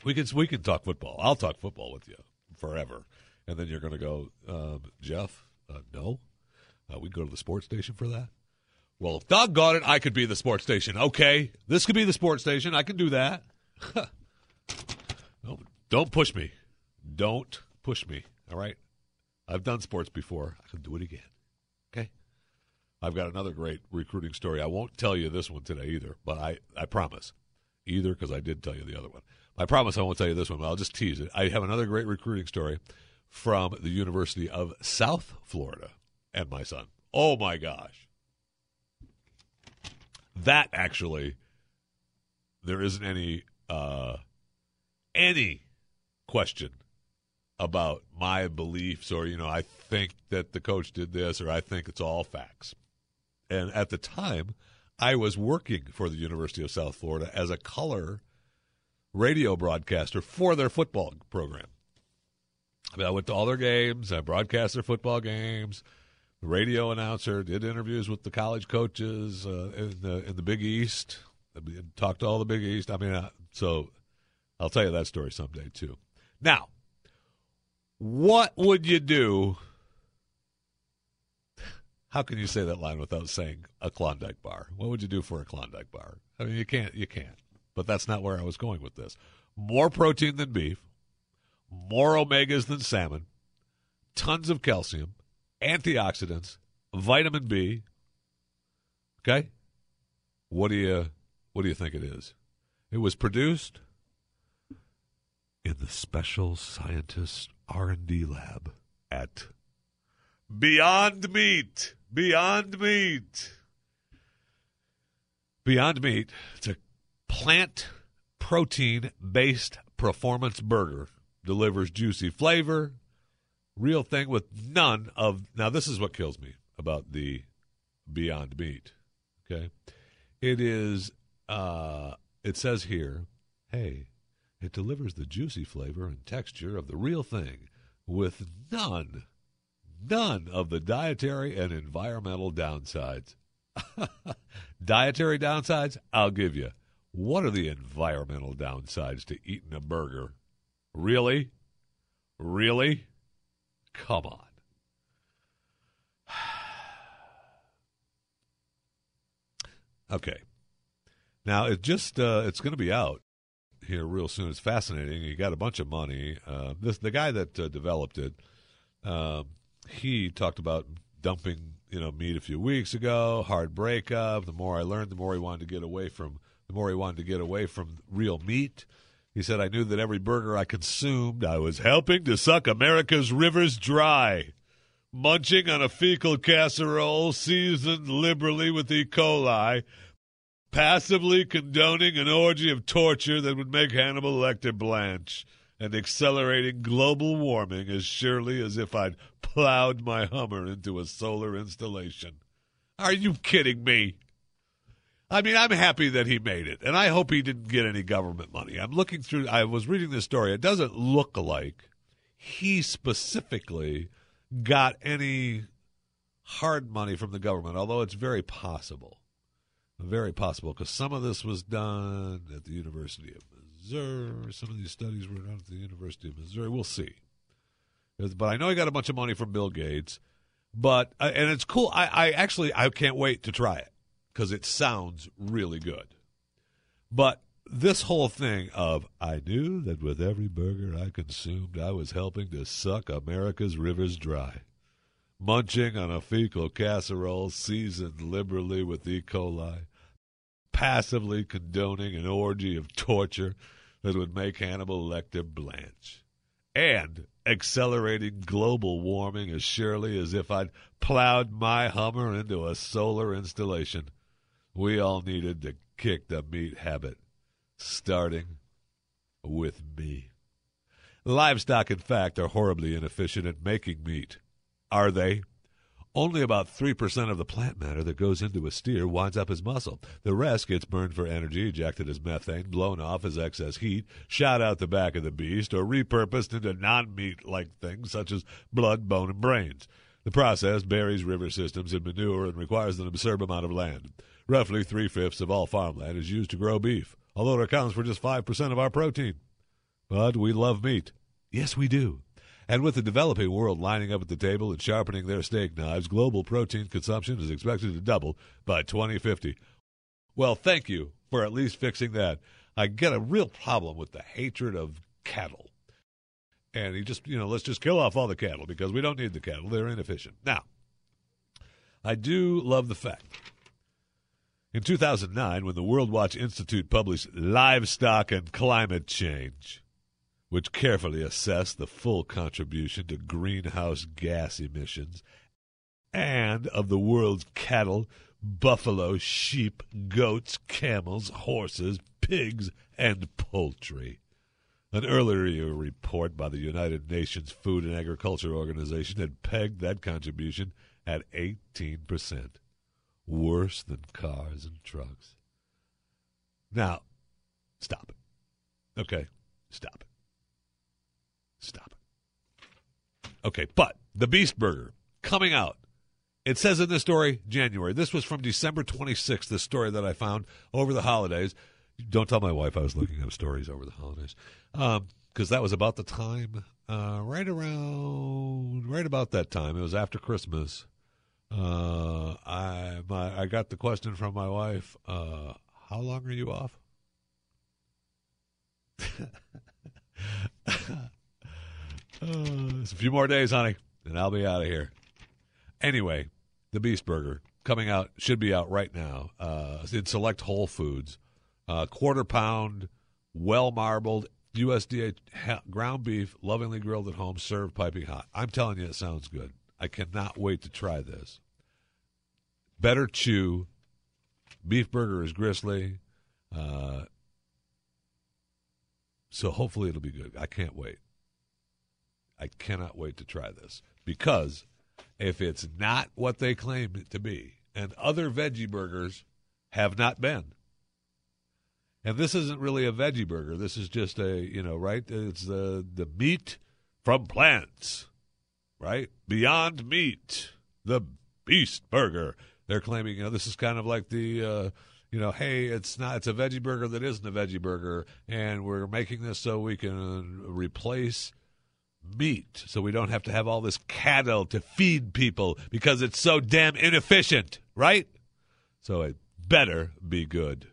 We can we can talk football. I'll talk football with you forever, and then you're going to go, um, Jeff. Uh, no, uh, we go to the sports station for that. Well, if doggone it, I could be the sports station. Okay, this could be the sports station. I can do that. *laughs* no, don't push me. Don't push me. All right, I've done sports before. I can do it again. Okay. I've got another great recruiting story. I won't tell you this one today either, but I, I promise. Either because I did tell you the other one. I promise I won't tell you this one, but I'll just tease it. I have another great recruiting story from the University of South Florida and my son. Oh my gosh. That actually there isn't any uh any question about my beliefs or you know I think that the coach did this or I think it's all facts. And at the time, I was working for the University of South Florida as a color radio broadcaster for their football program. I mean, I went to all their games. I broadcast their football games. The radio announcer did interviews with the college coaches uh, in the in the Big East. I talked to all the Big East. I mean, uh, so I'll tell you that story someday too. Now, what would you do? How can you say that line without saying a Klondike bar? What would you do for a Klondike bar? I mean, you can't. You can't but that's not where I was going with this. More protein than beef, more omegas than salmon, tons of calcium, antioxidants, vitamin B. Okay? What do you what do you think it is? It was produced in the special scientist R&D lab at Beyond Meat. Beyond Meat. Beyond Meat. It's a plant protein based performance burger delivers juicy flavor, real thing with none of. Now, this is what kills me about the Beyond Meat. Okay. It is, uh, it says here, hey, it delivers the juicy flavor and texture of the real thing with none, none of the dietary and environmental downsides. *laughs* dietary downsides, I'll give you. What are the environmental downsides to eating a burger Really? Really? Come on. *sighs* okay. Now it just uh, it's going to be out here real soon. It's fascinating. He got a bunch of money. Uh, this the guy that uh, developed it. Um, he talked about dumping you know meat a few weeks ago. Hard breakup. The more I learned, the more he wanted to get away from. The more he wanted to get away from real meat. He said, I knew that every burger I consumed, I was helping to suck America's rivers dry. Munching on a fecal casserole seasoned liberally with E. coli, passively condoning an orgy of torture that would make Hannibal Lecter blanch, and accelerating global warming as surely as if I'd plowed my Hummer into a solar installation. Are you kidding me? I mean, I'm happy that he made it, and I hope he didn't get any government money. I'm looking through, I was reading this story. It doesn't look like he specifically got any hard money from the government, although it's very possible. Very possible, because some of this was done at the University of Missouri. Some of these studies were done at the University of Missouri. We'll see. But I know he got a bunch of money from Bill Gates. But uh, and it's cool. I, I actually I can't wait to try it because it sounds really good. But this whole thing of I knew that with every burger I consumed, I was helping to suck America's rivers dry. Munching on a fecal casserole seasoned liberally with E. coli, passively condoning an orgy of torture that would make Hannibal Lecter blanch, and accelerating global warming as surely as if I'd plowed my Hummer into a solar installation. We all needed to kick the meat habit, starting with me. Livestock, in fact, are horribly inefficient at making meat. Are they? Only about 3% of the plant matter that goes into a steer winds up as muscle. The rest gets burned for energy, ejected as methane, blown off as excess heat, shot out the back of the beast, or repurposed into non meat like things such as blood, bone, and brains. The process buries river systems in manure and requires an absurd amount of land. Roughly three fifths of all farmland is used to grow beef, although it accounts for just 5% of our protein. But we love meat. Yes, we do. And with the developing world lining up at the table and sharpening their steak knives, global protein consumption is expected to double by 2050. Well, thank you for at least fixing that. I get a real problem with the hatred of cattle. And he just, you know, let's just kill off all the cattle because we don't need the cattle. They're inefficient. Now, I do love the fact. In 2009, when the World Watch Institute published Livestock and Climate Change, which carefully assessed the full contribution to greenhouse gas emissions and of the world's cattle, buffalo, sheep, goats, camels, horses, pigs, and poultry. An earlier report by the United Nations Food and Agriculture Organization had pegged that contribution at 18%, worse than cars and trucks. Now, stop it. Okay, stop it. Stop it. Okay, but the Beast Burger coming out. It says in the story January. This was from December 26th, this story that I found over the holidays. Don't tell my wife I was looking up stories over the holidays. Because um, that was about the time, uh, right around, right about that time. It was after Christmas. Uh, I my I got the question from my wife. Uh, how long are you off? *laughs* Uh, it's a few more days, honey, and I'll be out of here. Anyway, the Beast Burger coming out should be out right now uh, in select Whole Foods. Uh, quarter pound, well marbled USDA ground beef, lovingly grilled at home, served piping hot. I'm telling you, it sounds good. I cannot wait to try this. Better chew. Beef burger is Grizzly. Uh, so hopefully it'll be good. I can't wait. I cannot wait to try this because if it's not what they claim it to be, and other veggie burgers have not been, and this isn't really a veggie burger. This is just a you know right. It's the the meat from plants, right? Beyond Meat, the Beast Burger. They're claiming you know this is kind of like the uh, you know, hey, it's not it's a veggie burger that isn't a veggie burger, and we're making this so we can replace meat, so we don't have to have all this cattle to feed people because it's so damn inefficient, right? So it better be good.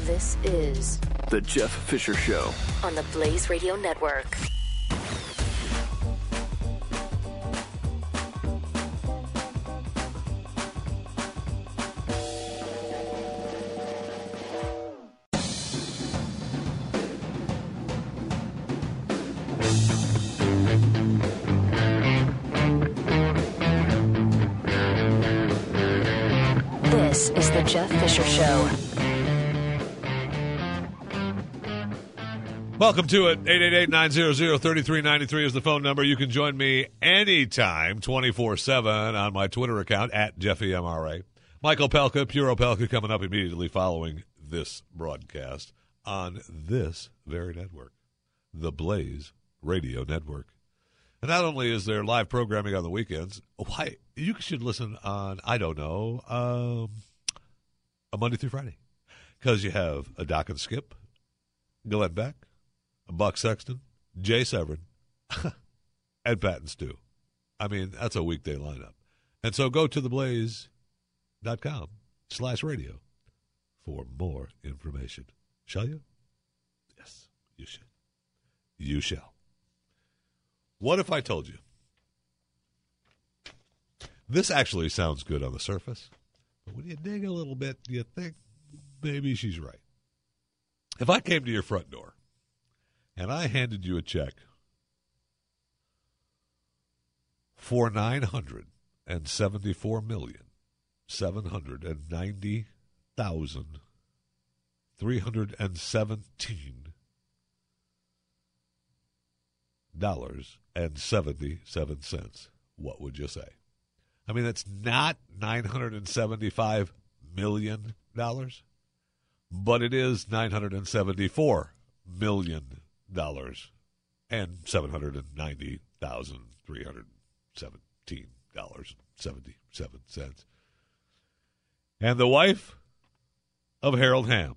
This is The Jeff Fisher Show. on the Blaze Radio Network. This is the Jeff Fisher Show. Welcome to it. 888-900-3393 is the phone number. You can join me anytime, 24-7 on my Twitter account, at JeffyMRA. Michael Pelka, Puro Pelka, coming up immediately following this broadcast on this very network, the Blaze Radio Network. And not only is there live programming on the weekends, why you should listen on, I don't know, um, a Monday through Friday. Because you have a Doc and Skip, Glenn Beck, Buck Sexton, Jay Severin, *laughs* and Pat and Stu. I mean, that's a weekday lineup. And so go to theblaze.com slash radio for more information. Shall you? Yes, you should. You shall. What if I told you? This actually sounds good on the surface, but when you dig a little bit, you think maybe she's right. If I came to your front door and I handed you a check for nine hundred and seventy-four million seven hundred and ninety thousand three hundred and seventeen dollars and seventy-seven cents, what would you say? I mean, it's not nine hundred and seventy-five million dollars, but it is nine hundred and seventy-four million dollars and seven hundred and ninety thousand three hundred seventeen dollars seventy-seven cents. And the wife of Harold Hamm,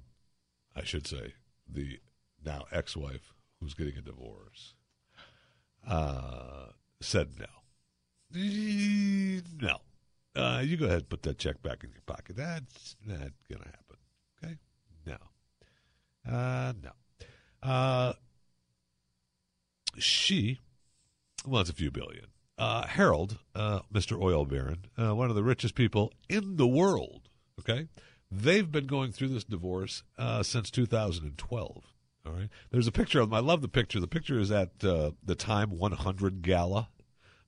I should say, the now ex-wife who's getting a divorce, uh, said no. No. Uh, you go ahead and put that check back in your pocket. That's not going to happen. Okay? No. Uh, no. Uh, she wants a few billion. Uh, Harold, uh, Mr. Oil Baron, uh, one of the richest people in the world, okay? They've been going through this divorce uh, since 2012. All right. There's a picture of them. I love the picture. The picture is at uh, the Time 100 Gala,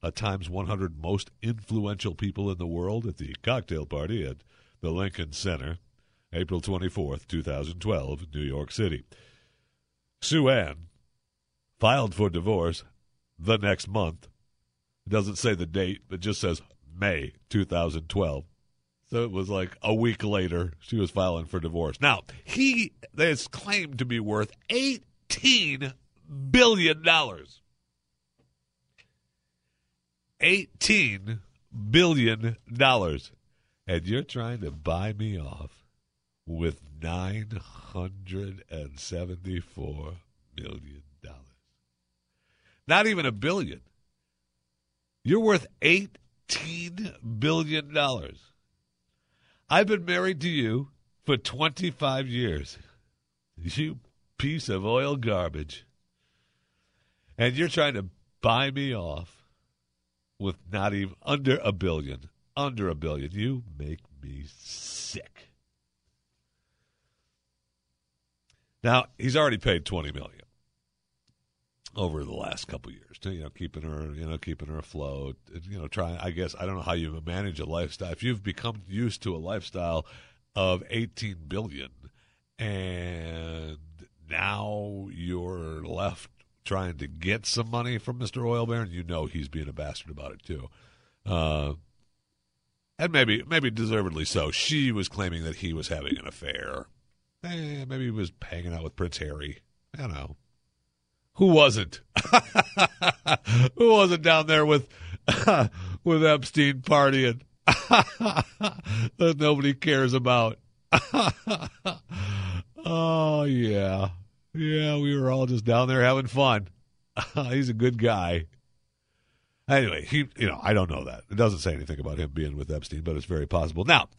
a Times 100 most influential people in the world at the cocktail party at the Lincoln Center, April 24th, 2012, New York City. Sue Ann filed for divorce the next month. It doesn't say the date, it just says May 2012. So it was like a week later, she was filing for divorce. Now, he is claimed to be worth $18 billion. $18 billion. And you're trying to buy me off with $974 million. Not even a billion. You're worth $18 billion. I've been married to you for 25 years. You piece of oil garbage. And you're trying to buy me off with not even under a billion. Under a billion. You make me sick. Now, he's already paid 20 million over the last couple years, you know, keeping her, you know, keeping her afloat, you know, trying. I guess I don't know how you manage a lifestyle if you've become used to a lifestyle of 18 billion, and now you're left trying to get some money from Mr. Oil Baron. You know he's being a bastard about it too, uh, and maybe maybe deservedly so. She was claiming that he was having an affair. Eh, maybe he was hanging out with Prince Harry. I don't know. Who wasn't? *laughs* Who wasn't down there with *laughs* with Epstein partying *laughs* that nobody cares about? oh yeah, yeah. We were all just down there having fun. He's a good guy. Anyway, he, you know, I don't know that. It doesn't say anything about him being with Epstein, but it's very possible. Now,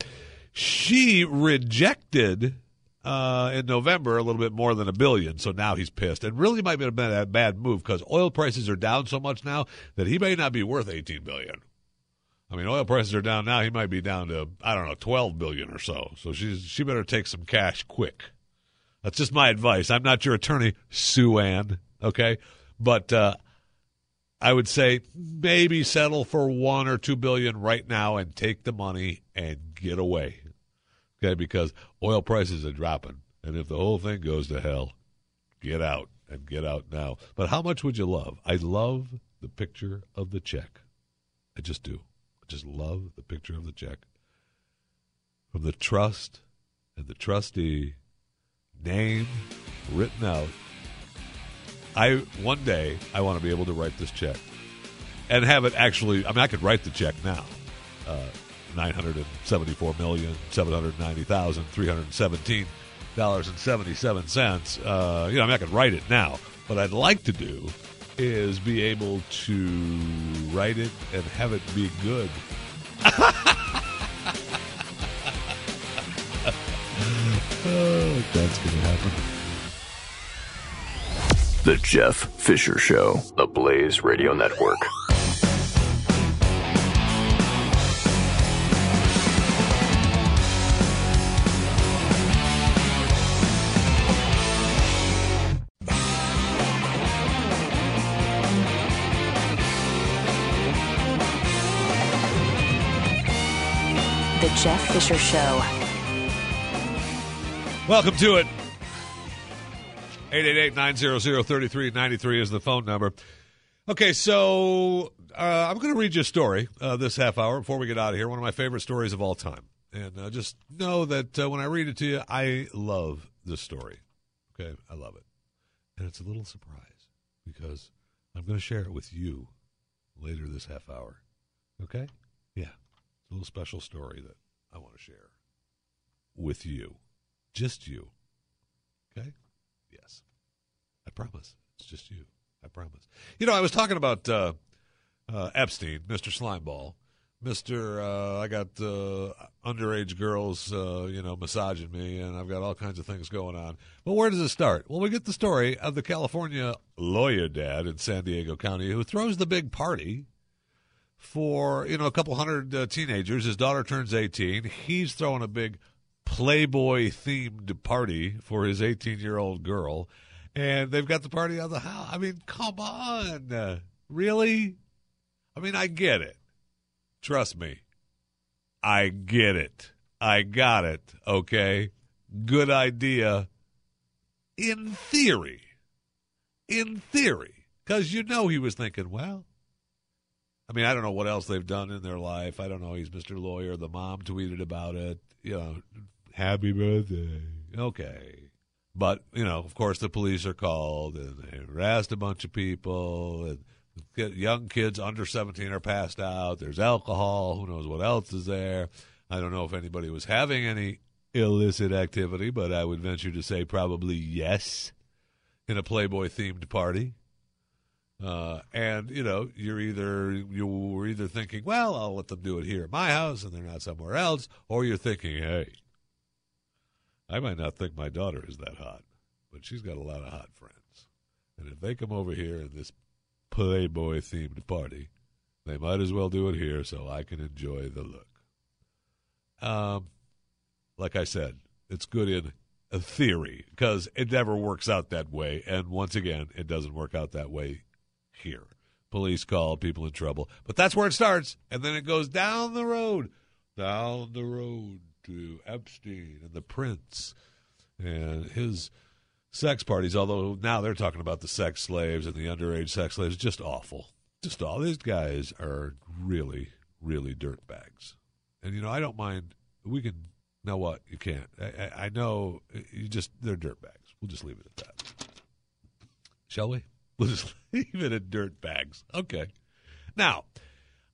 she rejected uh, in November a little bit more than a billion, so now he's pissed. And really might have been a bad move because oil prices are down so much now that he may not be worth eighteen billion. I mean, oil prices are down now. He might be down to I don't know twelve billion or so. So she's she better take some cash quick. That's just my advice. I'm not your attorney, Sue Ann. Okay, but uh, I would say maybe settle for one or two billion right now and take the money and get away. Okay, because oil prices are dropping, and if the whole thing goes to hell, get out and get out now. But how much would you love? I love the picture of the check. I just do. I just love the picture of the check from the trust and the trustee name written out. I one day I want to be able to write this check and have it actually. I mean, I could write the check now. Uh, nine hundred and seventy-four million seven hundred ninety thousand three hundred seventeen dollars and seventy-seven cents. Uh, you know, I mean, I could write it now. What I'd like to do is be able to write it and have it be good. *laughs* oh, that's going to happen. The Jeff Fisher Show, the Blaze Radio Network. Jeff Fisher Show. Welcome to it. 888-900-3393 is the phone number. Okay, so uh, I'm going to read you a story uh, this half hour before we get out of here. One of my favorite stories of all time. And uh, just know that uh, when I read it to you, I love this story. Okay, I love it. And it's a little surprise because I'm going to share it with you later this half hour. Okay? Yeah. It's a little special story that I want to share with you. Just you. Okay? Yes. I promise. It's just you. I promise. You know, I was talking about uh, uh, Epstein, Mr. Slimeball. Mr. Uh, I got uh, underage girls, uh, you know, massaging me, and I've got all kinds of things going on. But where does it start? Well, we get the story of the California lawyer dad in San Diego County who throws the big party for, you know, a couple hundred uh, teenagers. His daughter turns 18. He's throwing a big Playboy themed party for his 18 year old girl. And they've got the party on the house. I mean, come on. Uh, really? I mean, I get it. Trust me. I get it. I got it. Okay. Good idea. In theory. In theory. Because you know he was thinking, well, I mean, I don't know what else they've done in their life. I don't know. He's Mr. Lawyer. The mom tweeted about it. You know, happy birthday. Okay. But, you know, of course, the police are called and they arrest a bunch of people. And young kids under 17 are passed out. There's alcohol. Who knows what else is there? I don't know if anybody was having any illicit activity, but I would venture to say probably yes in a Playboy themed party. Uh, and you know, you're either you were either thinking, well, I'll let them do it here at my house, and they're not somewhere else, or you're thinking, hey, I might not think my daughter is that hot, but she's got a lot of hot friends, and if they come over here in this Playboy themed party, they might as well do it here so I can enjoy the look. Um, like I said, it's good in theory because it never works out that way, and once again, it doesn't work out that way here. Police call, people in trouble. But that's where it starts. And then it goes down the road, down the road to Epstein and the prince and his sex parties. Although now they're talking about the sex slaves and the underage sex slaves. Just awful. Just all these guys are really, really dirt bags. And, you know, I don't mind. We can. Know what? You can't. I, I, I know you just, they're dirt bags. We'll just leave it at that. Shall we? Leave it at dirt bags. Okay. Now,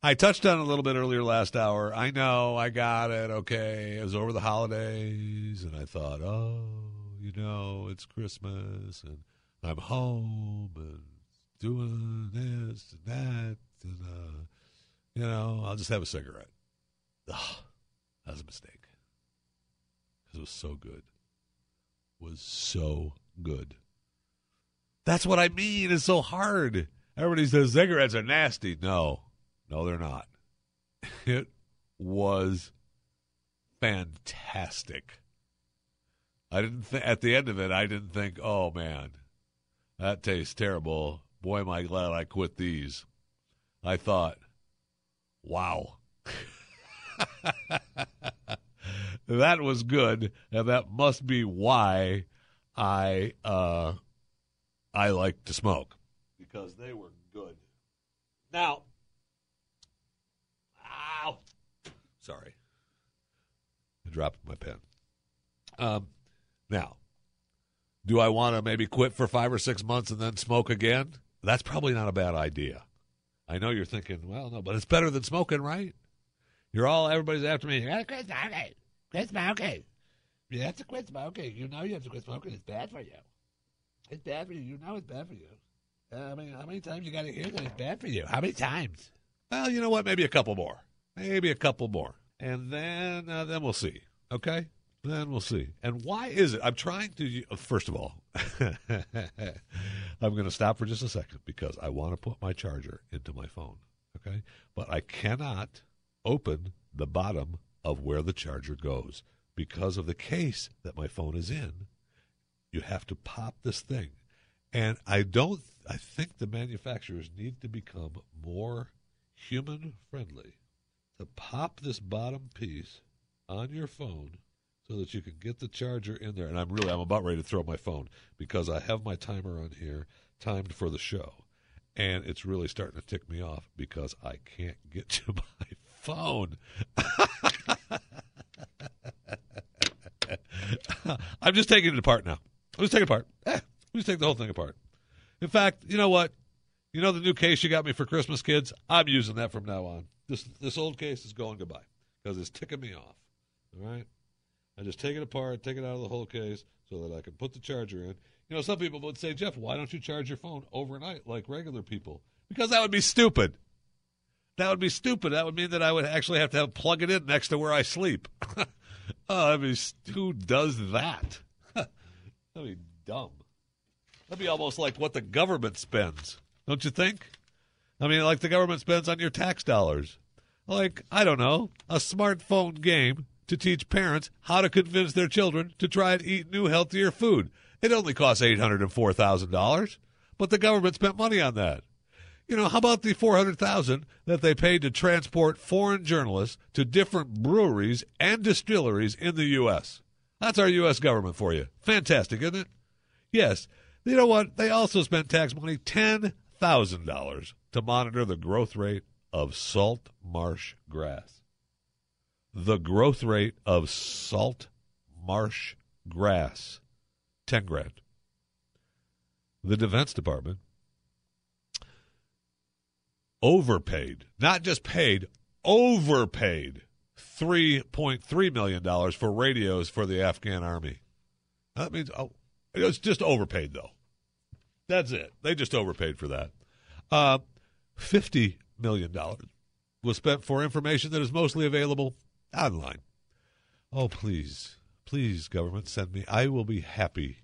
I touched on it a little bit earlier last hour. I know, I got it. Okay, it was over the holidays, and I thought, oh, you know, it's Christmas, and I'm home and doing this and that, and uh, you know, I'll just have a cigarette. Ugh, that was a mistake it was so good. It Was so good. That's what I mean. It's so hard. Everybody says cigarettes are nasty. No, no, they're not. *laughs* It was fantastic. I didn't th- at the end of it. I didn't think, "Oh man, that tastes terrible." Boy, am I glad I quit these. I thought, "Wow, *laughs* that was good, and that must be why I uh, I like to smoke because they were good." Now, ow, sorry, I dropped my pen. Um, now, do I want to maybe quit for five or six months and then smoke again? That's probably not a bad idea. I know you're thinking, well, no, but it's better than smoking, right? You're all, everybody's after me. You quit smoking. Quit smoking. You have to quit smoking. You know you have to quit smoking. It's bad for you. It's bad for you. You know it's bad for you. Uh, I mean, how many times you got to hear that it's bad for you? How many times? Well, you know what? Maybe a couple more. Maybe a couple more, and then uh, then we'll see. Okay, then we'll see. And why is it? I'm trying to. uh, First of all, *laughs* I'm going to stop for just a second because I want to put my charger into my phone. Okay, but I cannot open the bottom of where the charger goes because of the case that my phone is in. You have to pop this thing. And I don't, I think the manufacturers need to become more human friendly to pop this bottom piece on your phone so that you can get the charger in there. And I'm really, I'm about ready to throw my phone because I have my timer on here timed for the show. And it's really starting to tick me off because I can't get to *laughs* my phone. *laughs* I'm just taking it apart now. I'm take it apart. Eh, just take the whole thing apart. In fact, you know what? You know the new case you got me for Christmas, kids? I'm using that from now on. This this old case is going goodbye because it's ticking me off. All right? I just take it apart, take it out of the whole case so that I can put the charger in. You know, some people would say, Jeff, why don't you charge your phone overnight like regular people? Because that would be stupid. That would be stupid. That would mean that I would actually have to have plug it in next to where I sleep. *laughs* oh, I mean, who does that? That'd be dumb. That'd be almost like what the government spends, don't you think? I mean, like the government spends on your tax dollars. Like, I don't know, a smartphone game to teach parents how to convince their children to try and eat new, healthier food. It only costs $804,000, but the government spent money on that. You know, how about the 400,000 that they paid to transport foreign journalists to different breweries and distilleries in the US? That's our US government for you. Fantastic, isn't it? Yes. You know what? They also spent tax money $10,000 to monitor the growth rate of salt marsh grass. The growth rate of salt marsh grass. 10 grand. The Defense Department overpaid, not just paid, overpaid $3.3 million for radios for the Afghan army. That means, oh, it's just overpaid, though. That's it. They just overpaid for that. Uh, $50 million was spent for information that is mostly available online. Oh, please, please, government, send me. I will be happy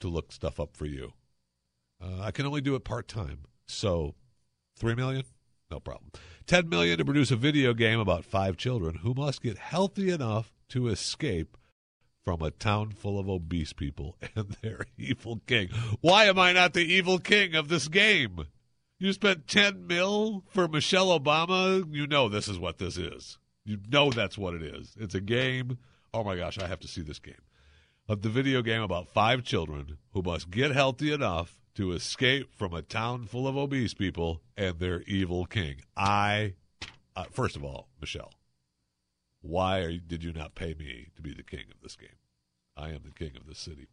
to look stuff up for you. Uh, I can only do it part time. So, 3 million? no problem. Ten million to produce a video game about five children who must get healthy enough to escape from a town full of obese people *laughs* and their evil king. Why am I not the evil king of this game? You spent 10 mil for Michelle Obama. You know this is what this is. You know that's what it is. It's a game. Oh my gosh, I have to see this game. Of the video game about five children who must get healthy enough to escape from a town full of obese people and their evil king. I, uh, first of all, Michelle, why are, did you not pay me to be the king of this game? I am the king of this city.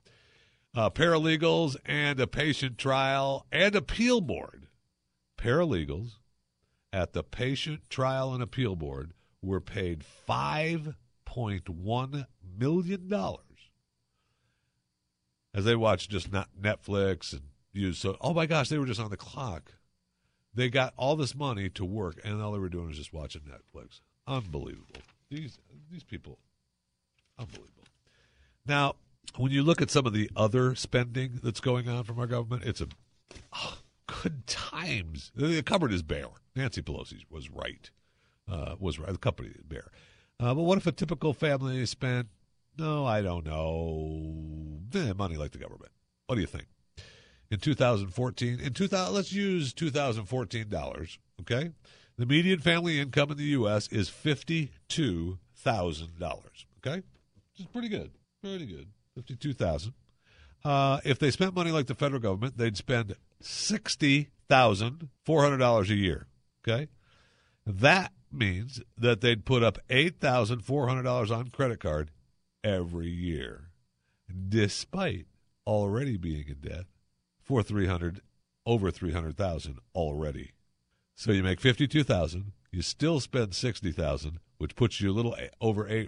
Uh, paralegals and a patient trial and appeal board. Paralegals at the Patient Trial and Appeal Board were paid $5.1 million as they watched just not Netflix and use so oh my gosh, they were just on the clock. They got all this money to work and all they were doing was just watching Netflix. Unbelievable. These these people unbelievable. Now, when you look at some of the other spending that's going on from our government, it's a oh, good times. The cupboard is bare. Nancy Pelosi was right. Uh, was right. The company is bare. Uh, but what if a typical family spent? No, I don't know. Eh, money like the government. What do you think? In 2014, in 2000, let's use 2014 dollars. Okay, the median family income in the U.S. is fifty-two thousand dollars. Okay, which is pretty good. Pretty good. Fifty-two thousand. Uh, if they spent money like the federal government, they'd spend sixty thousand four hundred dollars a year. Okay, that means that they'd put up eight thousand four hundred dollars on credit card every year, despite already being in debt for three hundred over three hundred thousand already. So you make fifty-two thousand. You still spend sixty thousand, which puts you a little eh, over eh,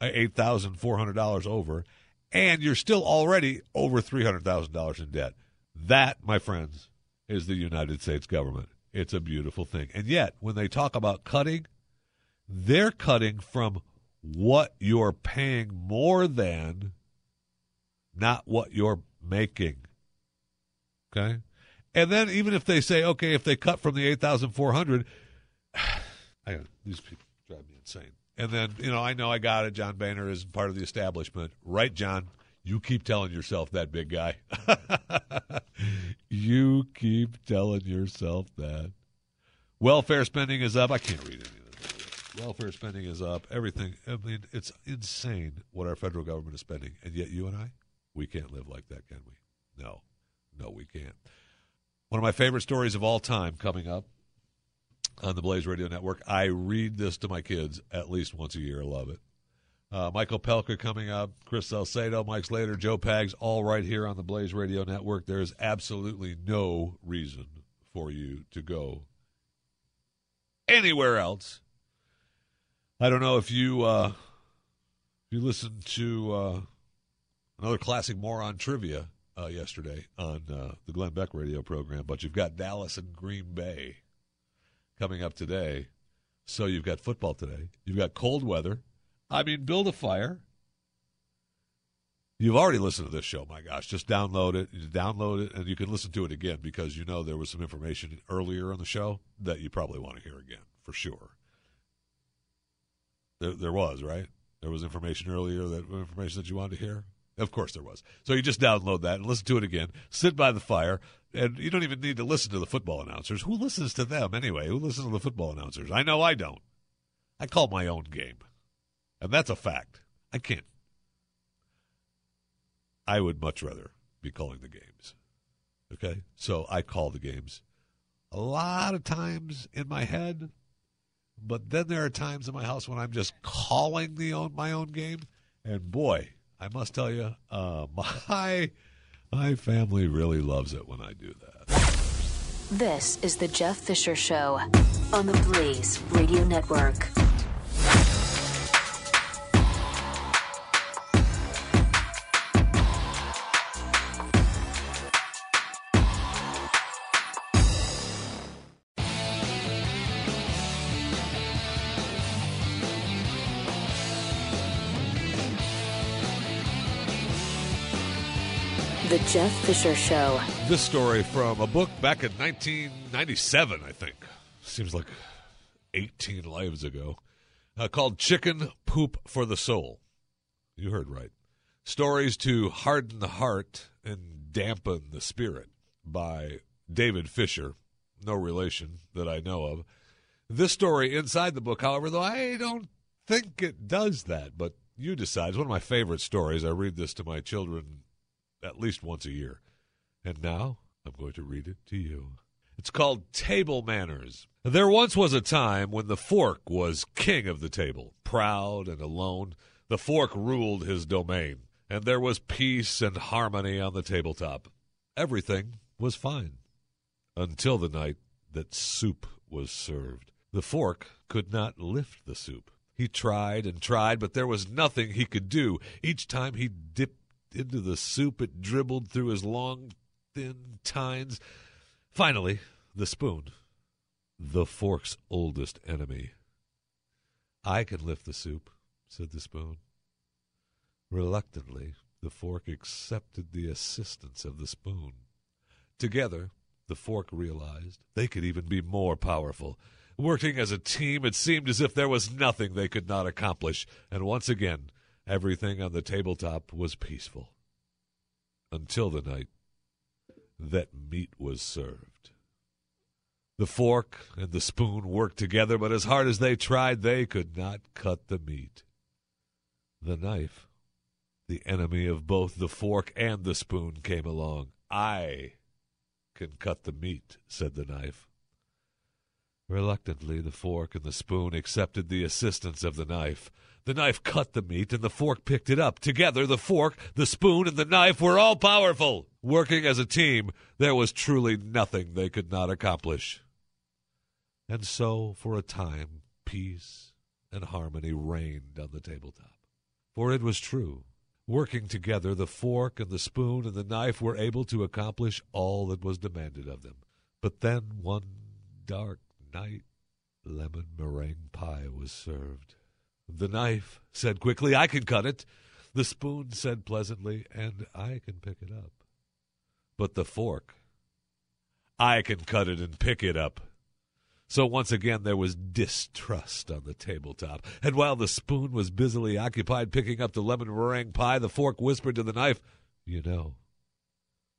eight thousand four hundred dollars over, and you're still already over three hundred thousand dollars in debt. That, my friends, is the United States government. It's a beautiful thing. And yet, when they talk about cutting, they're cutting from what you're paying more than, not what you're making. Okay? And then even if they say, okay, if they cut from the 8,400, *sighs* I, these people drive me insane. And then, you know, I know I got it. John Boehner is part of the establishment. Right, John? You keep telling yourself that, big guy. *laughs* you keep telling yourself that. Welfare spending is up. I can't read any of this. Welfare spending is up. Everything. I mean, it's insane what our federal government is spending. And yet, you and I, we can't live like that, can we? No. No, we can't. One of my favorite stories of all time coming up on the Blaze Radio Network. I read this to my kids at least once a year. I love it. Uh, Michael Pelka coming up, Chris Salcedo, Mike Slater, Joe Pags, all right here on the Blaze Radio Network. There is absolutely no reason for you to go anywhere else. I don't know if you uh, if you listened to uh, another classic moron trivia uh, yesterday on uh, the Glenn Beck radio program, but you've got Dallas and Green Bay coming up today. So you've got football today. You've got cold weather. I mean, build a fire. You've already listened to this show, my gosh. Just download it. You download it, and you can listen to it again because you know there was some information earlier on the show that you probably want to hear again, for sure. There, there was, right? There was information earlier, that information that you wanted to hear? Of course there was. So you just download that and listen to it again. Sit by the fire, and you don't even need to listen to the football announcers. Who listens to them anyway? Who listens to the football announcers? I know I don't. I call my own game. And that's a fact. I can't. I would much rather be calling the games. Okay? So I call the games a lot of times in my head, but then there are times in my house when I'm just calling the own my own game, and boy, I must tell you, uh, *laughs* my my family really loves it when I do that. This is the Jeff Fisher Show on the Blaze Radio Network. The Jeff Fisher Show. This story from a book back in 1997, I think. Seems like 18 lives ago. Uh, called Chicken Poop for the Soul. You heard right. Stories to harden the heart and dampen the spirit by David Fisher. No relation that I know of. This story inside the book, however, though I don't think it does that, but you decide. It's one of my favorite stories. I read this to my children at least once a year. And now I'm going to read it to you. It's called Table Manners. There once was a time when the fork was king of the table. Proud and alone, the fork ruled his domain, and there was peace and harmony on the tabletop. Everything was fine until the night that soup was served. The fork could not lift the soup. He tried and tried, but there was nothing he could do. Each time he dipped into the soup, it dribbled through his long, thin tines. Finally, the spoon, the fork's oldest enemy. I can lift the soup, said the spoon. Reluctantly, the fork accepted the assistance of the spoon. Together, the fork realized they could even be more powerful. Working as a team, it seemed as if there was nothing they could not accomplish, and once again, everything on the tabletop was peaceful. Until the night that meat was served. The fork and the spoon worked together, but as hard as they tried, they could not cut the meat. The knife, the enemy of both the fork and the spoon, came along. I can cut the meat, said the knife. Reluctantly, the fork and the spoon accepted the assistance of the knife. The knife cut the meat, and the fork picked it up. Together, the fork, the spoon, and the knife were all powerful. Working as a team, there was truly nothing they could not accomplish. And so, for a time, peace and harmony reigned on the tabletop. For it was true. Working together, the fork and the spoon and the knife were able to accomplish all that was demanded of them. But then, one dark night, lemon meringue pie was served. The knife said quickly, I can cut it. The spoon said pleasantly, and I can pick it up. But the fork, I can cut it and pick it up. So once again there was distrust on the tabletop. And while the spoon was busily occupied picking up the lemon meringue pie, the fork whispered to the knife, You know,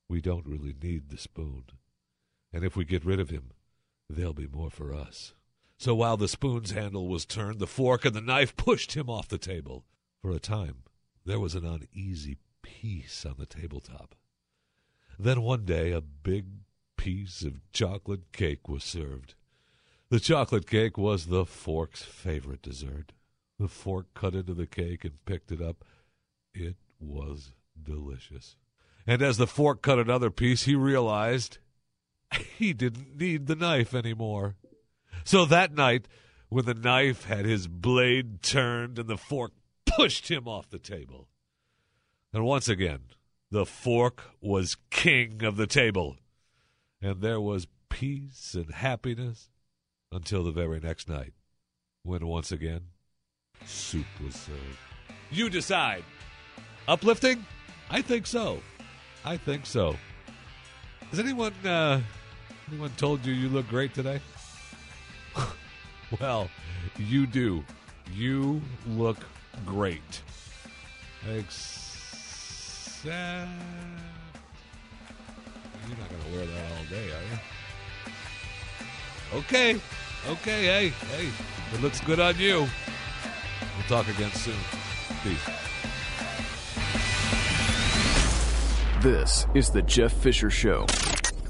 we don't really need the spoon. And if we get rid of him, there'll be more for us. So while the spoon's handle was turned, the fork and the knife *laughs* pushed him off the table. For a time, there was an uneasy peace on the tabletop. Then one day, a big piece of chocolate cake was served. The chocolate cake was the fork's favorite dessert. The fork cut into the cake and picked it up. It was delicious. And as the fork cut another piece, he realized *laughs* he didn't need the knife anymore. So that night, when the knife had his blade turned and the fork pushed him off the table. And once again, the fork was king of the table. And there was peace and happiness until the very next night, when once again, soup was served. You decide. Uplifting? I think so. I think so. Has anyone uh, anyone told you you look great today? *laughs* well, you do. You look great. Except you're not going to wear that all day, are you? Okay. Okay, hey, hey. It looks good on you. We'll talk again soon. Peace. This is the Jeff Fisher Show,